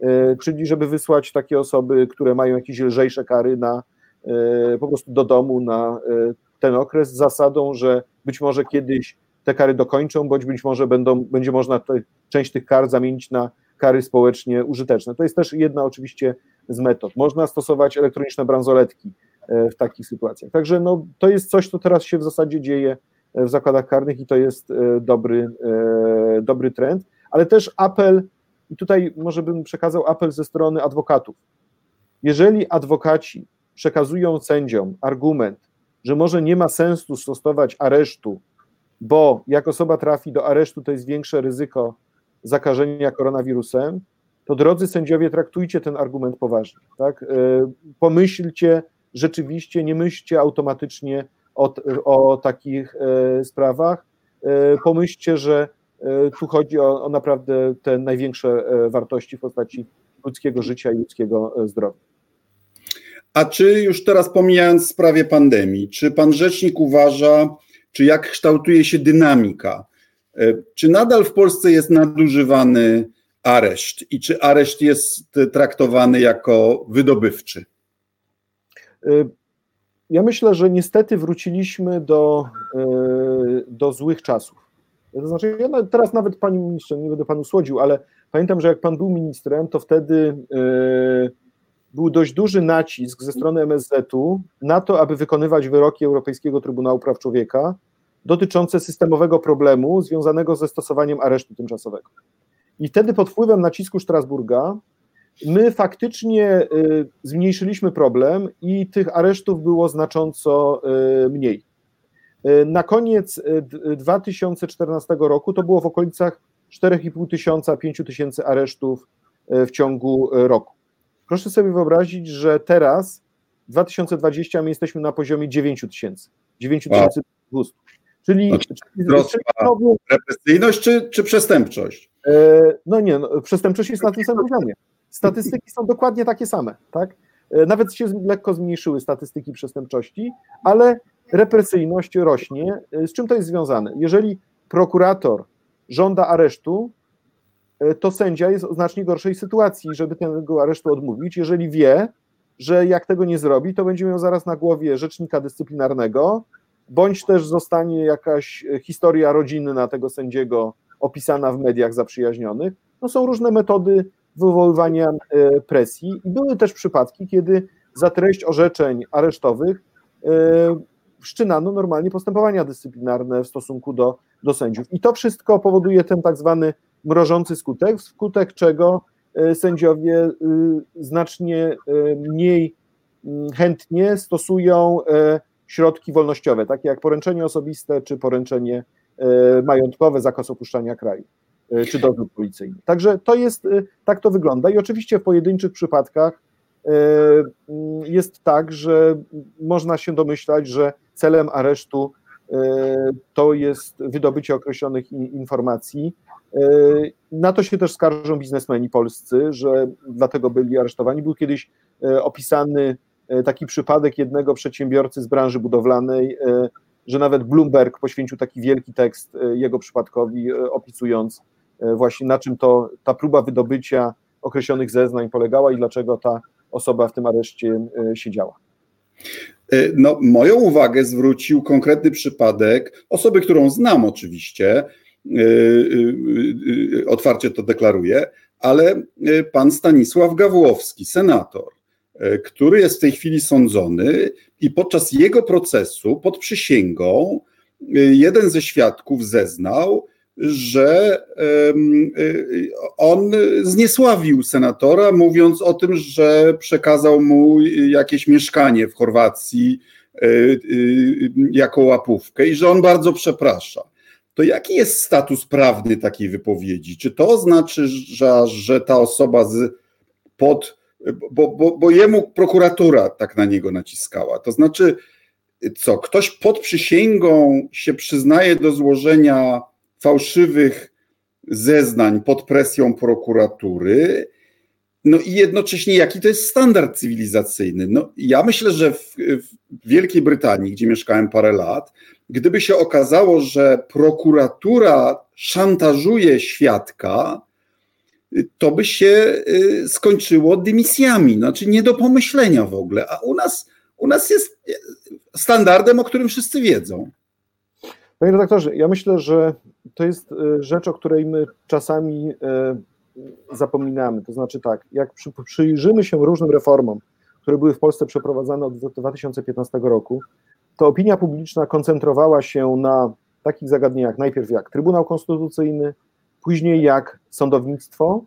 E, czyli żeby wysłać takie osoby, które mają jakieś lżejsze kary na, e, po prostu do domu na e, ten okres z zasadą, że być może kiedyś te kary dokończą, bądź być może będą, będzie można te, część tych kar zamienić na kary społecznie użyteczne. To jest też jedna oczywiście z metod. Można stosować elektroniczne bransoletki w takich sytuacjach. Także no, to jest coś, co teraz się w zasadzie dzieje w zakładach karnych i to jest dobry, dobry trend, ale też apel i tutaj może bym przekazał apel ze strony adwokatów. Jeżeli adwokaci przekazują sędziom argument, że może nie ma sensu stosować aresztu, bo jak osoba trafi do aresztu, to jest większe ryzyko zakażenia koronawirusem, to drodzy sędziowie, traktujcie ten argument poważnie. Tak? E, pomyślcie rzeczywiście, nie myślcie automatycznie o, o takich e, sprawach. E, pomyślcie, że tu chodzi o, o naprawdę te największe e, wartości w postaci ludzkiego życia i ludzkiego e, zdrowia. A czy już teraz pomijając sprawę pandemii, czy pan rzecznik uważa, czy jak kształtuje się dynamika? Czy nadal w Polsce jest nadużywany areszt i czy areszt jest traktowany jako wydobywczy? Ja myślę, że niestety wróciliśmy do, do złych czasów. To znaczy, ja teraz nawet panie ministrze, nie będę panu słodził, ale pamiętam, że jak pan był ministrem, to wtedy yy, był dość duży nacisk ze strony MSZ-u na to, aby wykonywać wyroki Europejskiego Trybunału Praw Człowieka dotyczące systemowego problemu związanego ze stosowaniem aresztu tymczasowego. I wtedy pod wpływem nacisku Strasburga my faktycznie y, zmniejszyliśmy problem i tych aresztów było znacząco y, mniej. E, na koniec 2014 e, roku to było w okolicach 4,5 tysiąca, 5 tysięcy aresztów e, w ciągu roku. Proszę sobie wyobrazić, że teraz w 2020 my jesteśmy na poziomie 9 tysięcy, 9200. Czyli, czyli znowu... represyjność czy, czy przestępczość? No nie, no, przestępczość jest na tym samym poziomie. Statystyki są dokładnie takie same, tak? Nawet się lekko zmniejszyły statystyki przestępczości, ale represyjność rośnie. Z czym to jest związane? Jeżeli prokurator żąda aresztu, to sędzia jest w znacznie gorszej sytuacji, żeby tego aresztu odmówić, jeżeli wie, że jak tego nie zrobi, to będzie miał zaraz na głowie rzecznika dyscyplinarnego, bądź też zostanie jakaś historia rodzinna tego sędziego opisana w mediach zaprzyjaźnionych. No są różne metody wywoływania e, presji i były też przypadki, kiedy za treść orzeczeń aresztowych e, wszczynano normalnie postępowania dyscyplinarne w stosunku do, do sędziów. I to wszystko powoduje ten tak zwany mrożący skutek, wskutek czego e, sędziowie znacznie mniej mm, chętnie stosują środki wolnościowe, takie jak poręczenie osobiste czy poręczenie majątkowe, zakaz opuszczania kraju. E, czy dowód policyjny. Także to jest, e, tak to wygląda i oczywiście w pojedynczych przypadkach e, mm, jest tak, że można się domyślać, że celem aresztu to jest wydobycie określonych informacji. Na to się też skarżą biznesmeni polscy, że dlatego byli aresztowani. Był kiedyś opisany taki przypadek jednego przedsiębiorcy z branży budowlanej, że nawet Bloomberg poświęcił taki wielki tekst jego przypadkowi, opisując E, właśnie na czym to ta próba wydobycia określonych zeznań polegała i dlaczego ta osoba w tym areszcie e, siedziała. E, no, moją uwagę zwrócił konkretny przypadek osoby, którą znam oczywiście, otwarcie to deklaruję, ale pan Stanisław Gawłowski, senator, który jest w tej chwili sądzony i podczas jego procesu pod przysięgą jeden ze świadków zeznał, że y, on zniesławił senatora, mówiąc o tym, że przekazał mu jakieś mieszkanie w Chorwacji y, y, jako łapówkę i że on bardzo przeprasza. To jaki jest status prawny takiej wypowiedzi? Czy to znaczy, że, że ta osoba z pod. Bo, bo, bo jemu prokuratura tak na niego naciskała. To znaczy, co, ktoś pod przysięgą się przyznaje do złożenia fałszywych zeznań pod presją prokuratury. No i jednocześnie jaki to jest standard cywilizacyjny? No, ja myślę, że w, w Wielkiej Brytanii, gdzie mieszkałem parę lat, gdyby się okazało, że prokuratura szantażuje świadka, to by się y, skończyło dymisjami, znaczy nie do pomyślenia w ogóle. A u nas, u nas jest standardem, o którym wszyscy wiedzą. Panie redaktorze, ja myślę, że to jest e, rzecz, o której my czasami e, zapominamy. To znaczy tak, jak przyjrzymy się różnym reformom, które były w Polsce przeprowadzane od 2015 roku, to opinia publiczna koncentrowała się na takich zagadnieniach, najpierw jak Trybunał Konstytucyjny, później jak sądownictwo,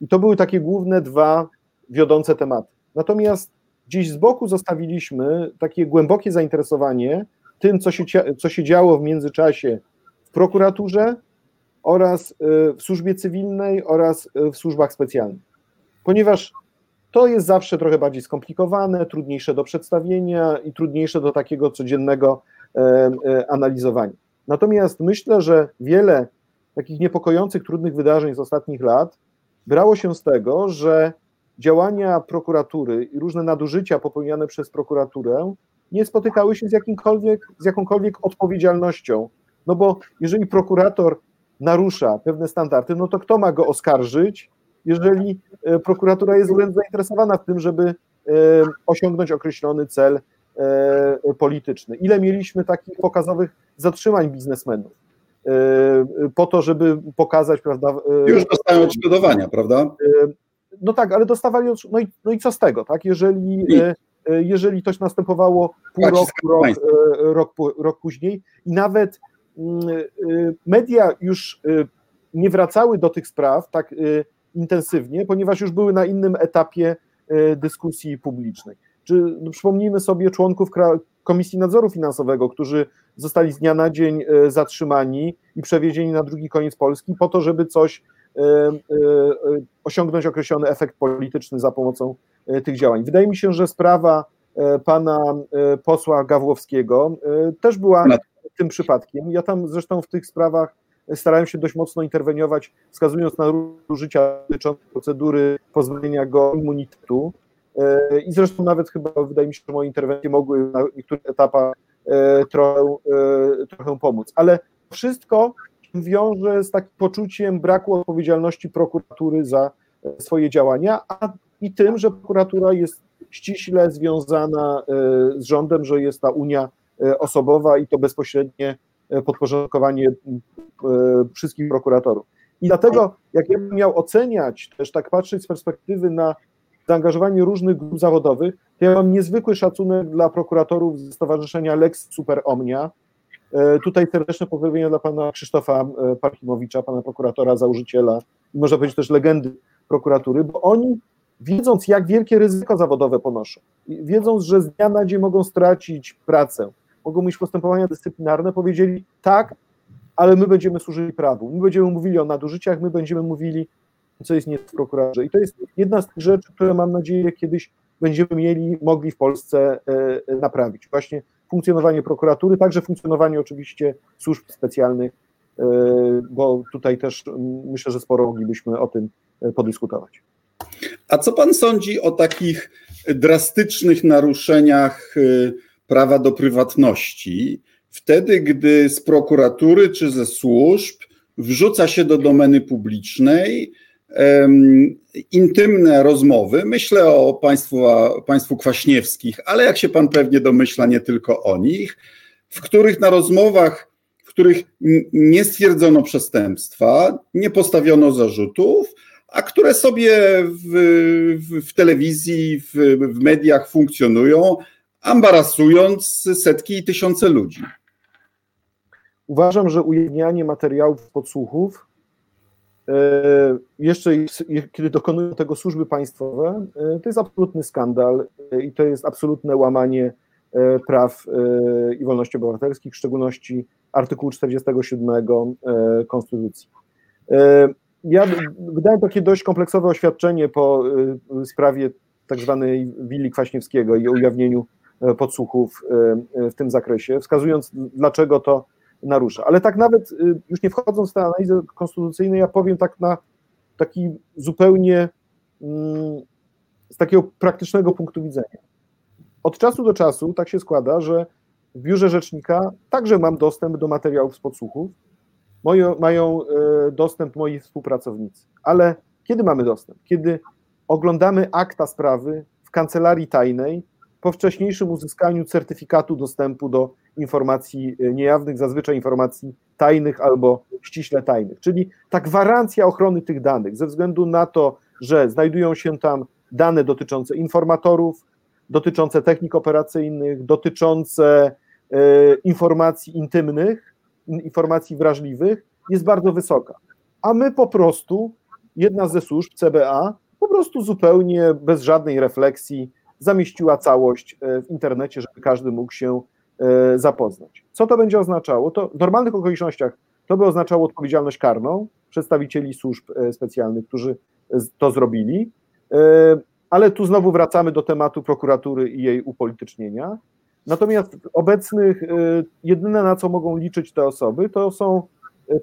i to były takie główne dwa wiodące tematy. Natomiast gdzieś z boku zostawiliśmy takie głębokie zainteresowanie tym, co się, co się działo w międzyczasie w prokuraturze oraz y, w służbie cywilnej oraz y, w służbach specjalnych. Ponieważ to jest zawsze trochę bardziej skomplikowane, trudniejsze do przedstawienia i trudniejsze do takiego codziennego e, e, analizowania. Natomiast myślę, że wiele takich niepokojących, trudnych wydarzeń z ostatnich lat brało się z tego, że działania prokuratury i różne nadużycia popełniane przez prokuraturę nie spotykały się z, jakimkolwiek, z jakąkolwiek odpowiedzialnością. No bo jeżeli prokurator narusza pewne standardy, no to kto ma go oskarżyć, jeżeli e, prokuratura jest wręcz zainteresowana w tym, żeby e, osiągnąć określony cel e, polityczny. Ile mieliśmy takich pokazowych zatrzymań biznesmenów? Po to, żeby pokazać, prawda. Już dostają odszkodowania, prawda? No tak, ale dostawali. No i, no i co z tego, tak? Jeżeli. Jeżeli to następowało pół roku, rok, rok, rok później i nawet media już nie wracały do tych spraw tak intensywnie, ponieważ już były na innym etapie dyskusji publicznej. Czy no, przypomnijmy sobie członków Komisji Nadzoru Finansowego, którzy zostali z dnia na dzień zatrzymani i przewiezieni na drugi koniec Polski po to, żeby coś osiągnąć określony efekt polityczny za pomocą tych działań. Wydaje mi się, że sprawa pana posła Gawłowskiego też była tym przypadkiem. Ja tam zresztą w tych sprawach starają się dość mocno interweniować, wskazując na użycia dotyczące procedury pozbawienia go immunitetu. I zresztą nawet chyba wydaje mi się, że moje interwencje mogły na niektórych etapach trochę, trochę pomóc. Ale wszystko wiąże z takim poczuciem braku odpowiedzialności prokuratury za swoje działania, a i tym, że prokuratura jest ściśle związana e, z rządem, że jest ta unia e, osobowa i to bezpośrednie e, podporządkowanie wszystkich prokuratorów. I dlatego, jak ja bym miał oceniać, też tak patrzeć z perspektywy na zaangażowanie różnych grup zawodowych, to ja mam niezwykły szacunek dla prokuratorów ze Stowarzyszenia Lex Super Omnia. Tutaj serdeczne pozdrowienia dla pana Krzysztofa Parkimowicza, pana prokuratora, założyciela i można powiedzieć też legendy prokuratury, bo oni wiedząc, jak wielkie ryzyko zawodowe ponoszą, wiedząc, że z dnia na dzień mogą stracić pracę, mogą mieć postępowania dyscyplinarne, powiedzieli tak, ale my będziemy służyli prawu, my będziemy mówili o nadużyciach, my będziemy mówili, co jest nie w prokuraturze. I to jest jedna z tych rzeczy, które mam nadzieję kiedyś będziemy mieli, mogli w Polsce e, naprawić. Właśnie funkcjonowanie prokuratury, także funkcjonowanie oczywiście służb specjalnych, e, bo tutaj też myślę, że sporo moglibyśmy o tym e, podyskutować. A co pan sądzi o takich drastycznych naruszeniach prawa do prywatności, wtedy gdy z prokuratury czy ze służb wrzuca się do domeny publicznej um, intymne rozmowy, myślę o państwu, państwu Kwaśniewskich, ale jak się pan pewnie domyśla, nie tylko o nich, w których na rozmowach, w których nie stwierdzono przestępstwa, nie postawiono zarzutów, a które sobie w, w, w telewizji, w, w, mediach funkcjonują, ambarasując setki i tysiące ludzi. Uważam, że ujawnianie materiałów podsłuchów, e, jeszcze kiedy dokonują tego służby państwowe, e, to jest absolutny skandal e, i to jest absolutne łamanie praw i wolności obywatelskich, w szczególności artykułu 47 Konstytucji. Ja wydałem takie dość kompleksowe oświadczenie po sprawie tak zwanej willi Kwaśniewskiego i ujawnieniu podsłuchów e, e, w tym zakresie, wskazując dlaczego to narusza. Ale tak nawet, już nie wchodząc w tę analizę konstytucyjną, ja powiem tak na taki zupełnie mm, z takiego praktycznego punktu widzenia. Od czasu do czasu tak się składa, że w biurze rzecznika także mam dostęp do materiałów z podsłuchów, moje, mają e, dostęp moi współpracownicy. Ale kiedy mamy dostęp? Kiedy oglądamy akta sprawy w kancelarii tajnej po wcześniejszym uzyskaniu certyfikatu dostępu do informacji e, niejawnych, zazwyczaj informacji tajnych albo ściśle tajnych. Czyli ta gwarancja ochrony tych danych ze względu na to, że znajdują się tam dane dotyczące informatorów, dotyczące technik operacyjnych, dotyczące e, informacji intymnych, informacji wrażliwych jest bardzo wysoka. A my po prostu, jedna ze służb, CBA, po prostu zupełnie bez żadnej refleksji zamieściła całość e, w internecie, żeby każdy mógł się e, zapoznać. Co to będzie oznaczało? To w normalnych okolicznościach to by oznaczało odpowiedzialność karną przedstawicieli służb e, specjalnych, którzy to zrobili, ale tu znowu wracamy do tematu prokuratury i jej upolitycznienia. Natomiast obecnych, jedyne na co mogą liczyć te osoby, to są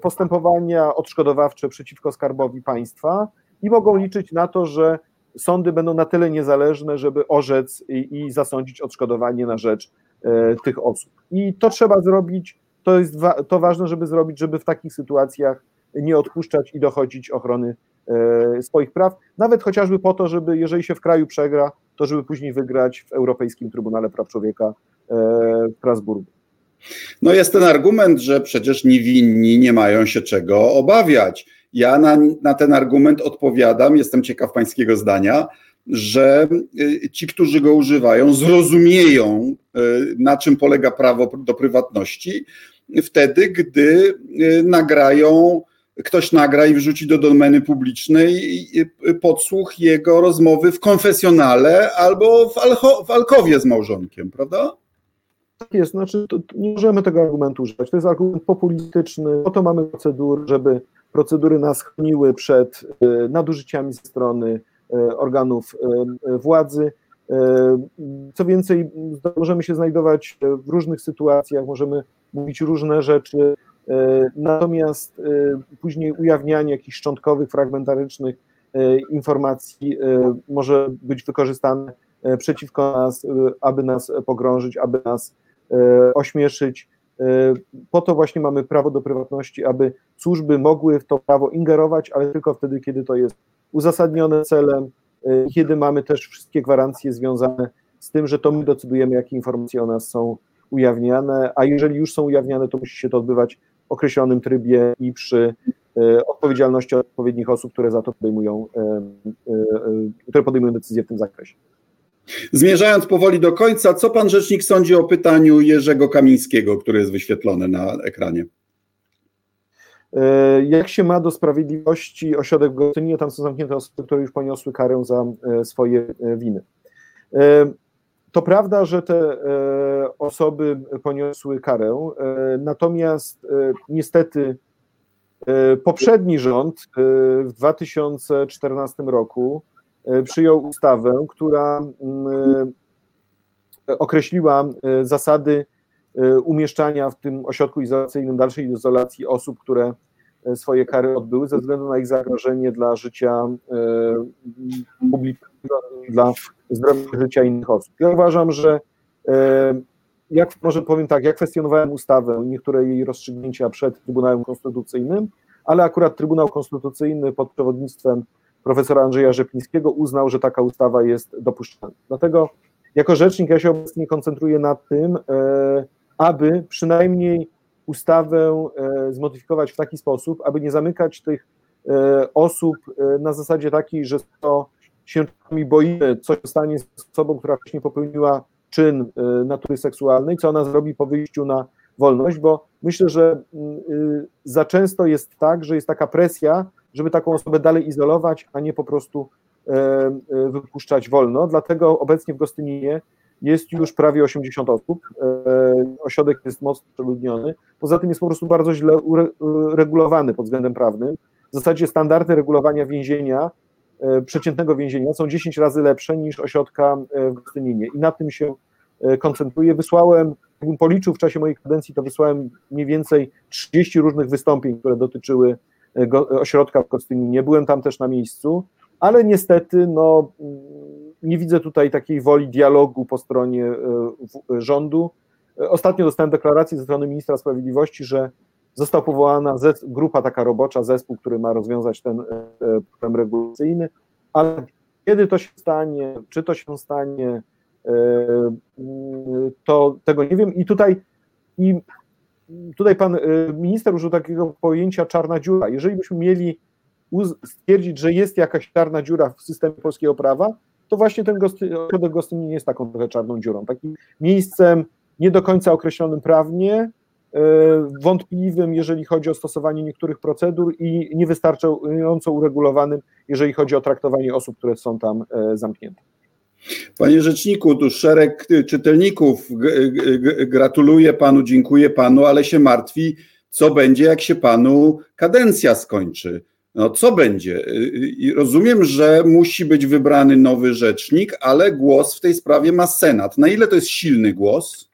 postępowania odszkodowawcze przeciwko skarbowi państwa i mogą liczyć na to, że sądy będą na tyle niezależne, żeby orzec i, i zasądzić odszkodowanie na rzecz y, tych osób. I to trzeba zrobić, to jest wa to ważne, żeby zrobić, żeby w takich sytuacjach nie odpuszczać i dochodzić ochrony swoich praw, nawet chociażby po to, żeby jeżeli się w kraju przegra, to żeby później wygrać w Europejskim Trybunale Praw Człowieka e, w Strasburgu. No jest ten argument, że przecież niewinni nie mają się czego obawiać. Ja na, na ten argument odpowiadam, jestem ciekaw pańskiego zdania, że y, ci, którzy go używają, zrozumieją, y, na czym polega prawo do prywatności, wtedy, gdy y, nagrają ktoś nagra i wrzuci do domeny publicznej podsłuch jego rozmowy w konfesjonale albo w, w alkowie z małżonkiem, prawda? Tak jest, znaczy nie możemy tego argumentu używać. To jest argument populistyczny. Po to mamy procedury, żeby procedury nas chroniły przed e, nadużyciami ze strony e, organów e, władzy. Co więcej, możemy się znajdować w różnych sytuacjach, możemy mówić różne rzeczy, Natomiast później ujawnianie jakichś szczątkowych, fragmentarycznych informacji może być wykorzystane przeciwko nas, aby nas pogrążyć, aby nas ośmieszyć. Po to właśnie mamy prawo do prywatności, aby służby mogły w to prawo ingerować, ale tylko wtedy, kiedy to jest uzasadnione celem, kiedy mamy też wszystkie gwarancje związane z tym, że to my decydujemy, jakie informacje o nas są ujawniane, a jeżeli już są ujawniane, to musi się to odbywać w określonym trybie i przy e, odpowiedzialności odpowiednich osób, które za to podejmują, które podejmują decyzje w tym zakresie. Zmierzając powoli do końca, co pan rzecznik sądzi o pytaniu Jerzego Kamińskiego, które jest wyświetlone na ekranie? Jak się ma do sprawiedliwości ośrodek w Gostyninie, tam są zamknięte osoby, które już poniosły karę za swoje winy. To prawda, że te e, osoby poniosły karę, e, natomiast e, niestety poprzedni rząd w 2014 roku przyjął ustawę, która mm, określiła zasady umieszczania w tym ośrodku izolacyjnym, dalszej izolacji osób, które swoje kary odbyły ze względu na ich zagrożenie dla życia publicznego, dla zdrowia życia innych osób. Ja uważam, że e, jak może powiem tak, ja kwestionowałem ustawę, niektóre jej rozstrzygnięcia przed Trybunałem Konstytucyjnym, ale akurat Trybunał Konstytucyjny pod przewodnictwem profesora Andrzeja Rzeplińskiego uznał, że taka ustawa jest dopuszczalna. Dlatego jako rzecznik ja się obecnie koncentruję na tym, e, aby przynajmniej ustawę e, zmodyfikować w taki sposób, aby nie zamykać tych osób na zasadzie takiej, że to się czasami boimy, co się stanie z osobą, która wcześniej popełniła czyn natury seksualnej, co ona zrobi po wyjściu na wolność, bo myślę, że y, za często jest tak, że jest taka presja, żeby taką osobę dalej izolować, a nie po prostu y, wypuszczać wolno. Dlatego obecnie w Gostyninie jest już prawie 80 osób. Ośrodek jest mocno przeludniony. Poza tym jest po prostu bardzo źle uregulowany pod względem prawnym. W zasadzie standardy regulowania więzienia E, przeciętnego więzienia są 10 razy lepsze niż ośrodka e, w Gostyninie i na tym się e, koncentruję. Wysłałem, jakbym policzył w czasie mojej kadencji, to wysłałem mniej więcej 30 różnych wystąpień, które dotyczyły ośrodka w Gostyninie. Byłem tam też na miejscu, ale niestety no, nie widzę tutaj takiej woli dialogu po stronie rządu. Ostatnio dostałem deklarację ze strony ministra sprawiedliwości, że Została powołana grupa taka robocza, zespół, który ma rozwiązać ten e, problem regulacyjny, ale kiedy to się stanie, czy to się stanie, to tego nie wiem. I tutaj, i tutaj pan e, minister użył takiego pojęcia czarna dziura. Jeżeli byśmy mieli stwierdzić, że jest jakaś czarna dziura w systemie polskiego prawa, to właśnie ten ośrodek Gostynin jest taką trochę czarną dziurą, takim miejscem nie do końca określonym prawnie, E, wątpliwym, jeżeli chodzi o stosowanie niektórych procedur i niewystarczająco uregulowanym, jeżeli chodzi o traktowanie osób, które są tam e, zamknięte. Panie Rzeczniku, tu szereg czytelników gratuluje Panu, dziękuję Panu, ale się martwi, co będzie, jak się Panu kadencja skończy. No co będzie? Rozumiem, że musi być wybrany nowy rzecznik, ale głos w tej sprawie ma Senat. Na ile to jest silny głos?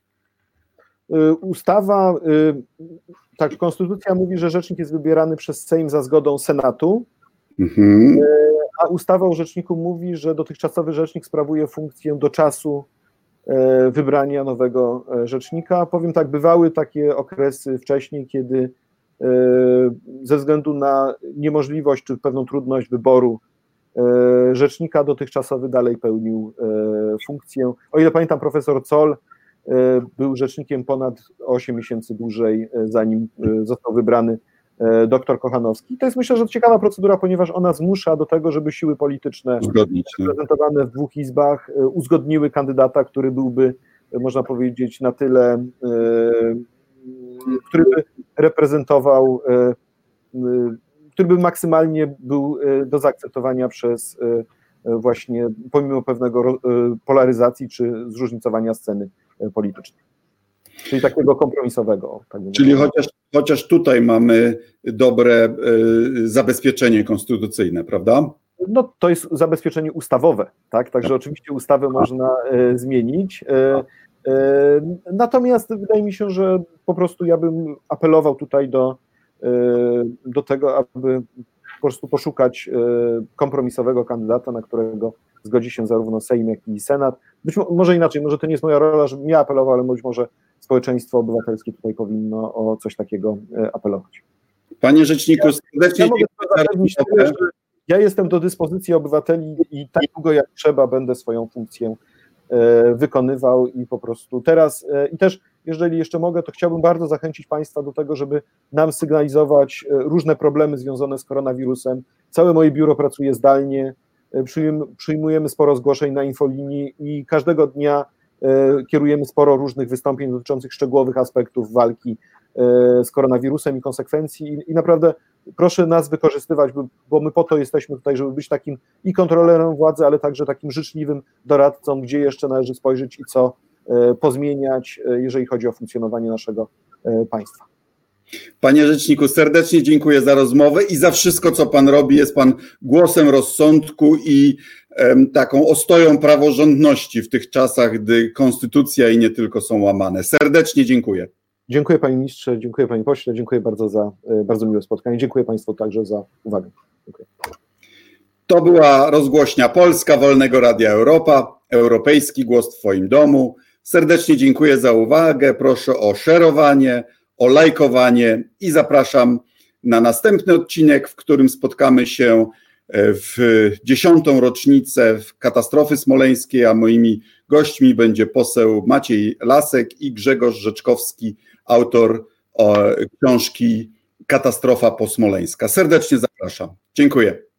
Y, ustawa, y, tak, konstytucja mówi, że rzecznik jest wybierany przez Sejm za zgodą Senatu, mhm. Y, a ustawa o rzeczniku mówi, że dotychczasowy rzecznik sprawuje funkcję do czasu wybrania nowego rzecznika. Powiem tak, bywały takie okresy wcześniej, kiedy ze względu na niemożliwość czy pewną trudność wyboru rzecznika dotychczasowy dalej pełnił funkcję. O ile pamiętam, profesor E, był rzecznikiem ponad 8 miesięcy dłużej, e, zanim e, został wybrany doktor Kochanowski. To jest myślę, że ciekawa procedura, ponieważ ona zmusza do tego, żeby siły polityczne Uzgodnić, reprezentowane w dwóch izbach uzgodniły kandydata, który byłby, można powiedzieć, na tyle, który by reprezentował, który by maksymalnie był do zaakceptowania przez właśnie, pomimo pewnego polaryzacji czy zróżnicowania sceny E, politycznej. Czyli takiego kompromisowego. Tak Czyli chociaż, chociaż tutaj mamy dobre y, zabezpieczenie konstytucyjne, prawda? No to jest zabezpieczenie ustawowe, tak? Także tak. oczywiście ustawę można y, zmienić. Y, Natomiast wydaje mi się, że po prostu ja bym apelował tutaj do, do tego, aby po prostu poszukać kompromisowego kandydata, na którego zgodzi się zarówno Sejm, jak i Senat. Być może inaczej, może to nie jest moja rola, żebym ja apelował, ale być może społeczeństwo obywatelskie tutaj powinno o coś takiego apelować. Panie Rzeczniku, serdecznie ja, ja, ja jestem do dyspozycji obywateli i tak długo jak trzeba będę swoją funkcję e, wykonywał i po prostu teraz e, i też jeżeli jeszcze mogę, to chciałbym bardzo zachęcić Państwa do tego, żeby nam sygnalizować e, różne problemy związane z koronawirusem. Całe moje biuro pracuje zdalnie, przyjmujemy sporo zgłoszeń na infolinii i każdego dnia kierujemy sporo różnych wystąpień dotyczących szczegółowych aspektów walki z koronawirusem i konsekwencji i naprawdę proszę nas wykorzystywać, bo my po to jesteśmy tutaj, żeby być takim i kontrolerem władzy, ale także takim życzliwym doradcą, gdzie jeszcze należy spojrzeć i co e, pozmieniać, e, jeżeli chodzi o funkcjonowanie naszego e, państwa. Panie Rzeczniku, serdecznie dziękuję za rozmowę i za wszystko, co Pan robi. Jest Pan głosem rozsądku i taką ostoją praworządności w tych czasach, gdy konstytucja i nie tylko są łamane. Serdecznie dziękuję. Dziękuję panie ministrze, dziękuję panie pośle, dziękuję bardzo za e, bardzo miłe spotkanie. Dziękuję państwu także za uwagę. Dziękuję. To była rozgłośnia Polska Wolnego Radia Europa, europejski głos w Twoim domu. Serdecznie dziękuję za uwagę. Proszę o szerowanie, o lajkowanie i zapraszam na następny odcinek, w którym spotkamy się w dziesiątą rocznicę katastrofy smoleńskiej, a moimi gośćmi będzie poseł Maciej Lasek i Grzegorz Rzeczkowski, autor książki Katastrofa posmoleńska. Serdecznie zapraszam. Dziękuję.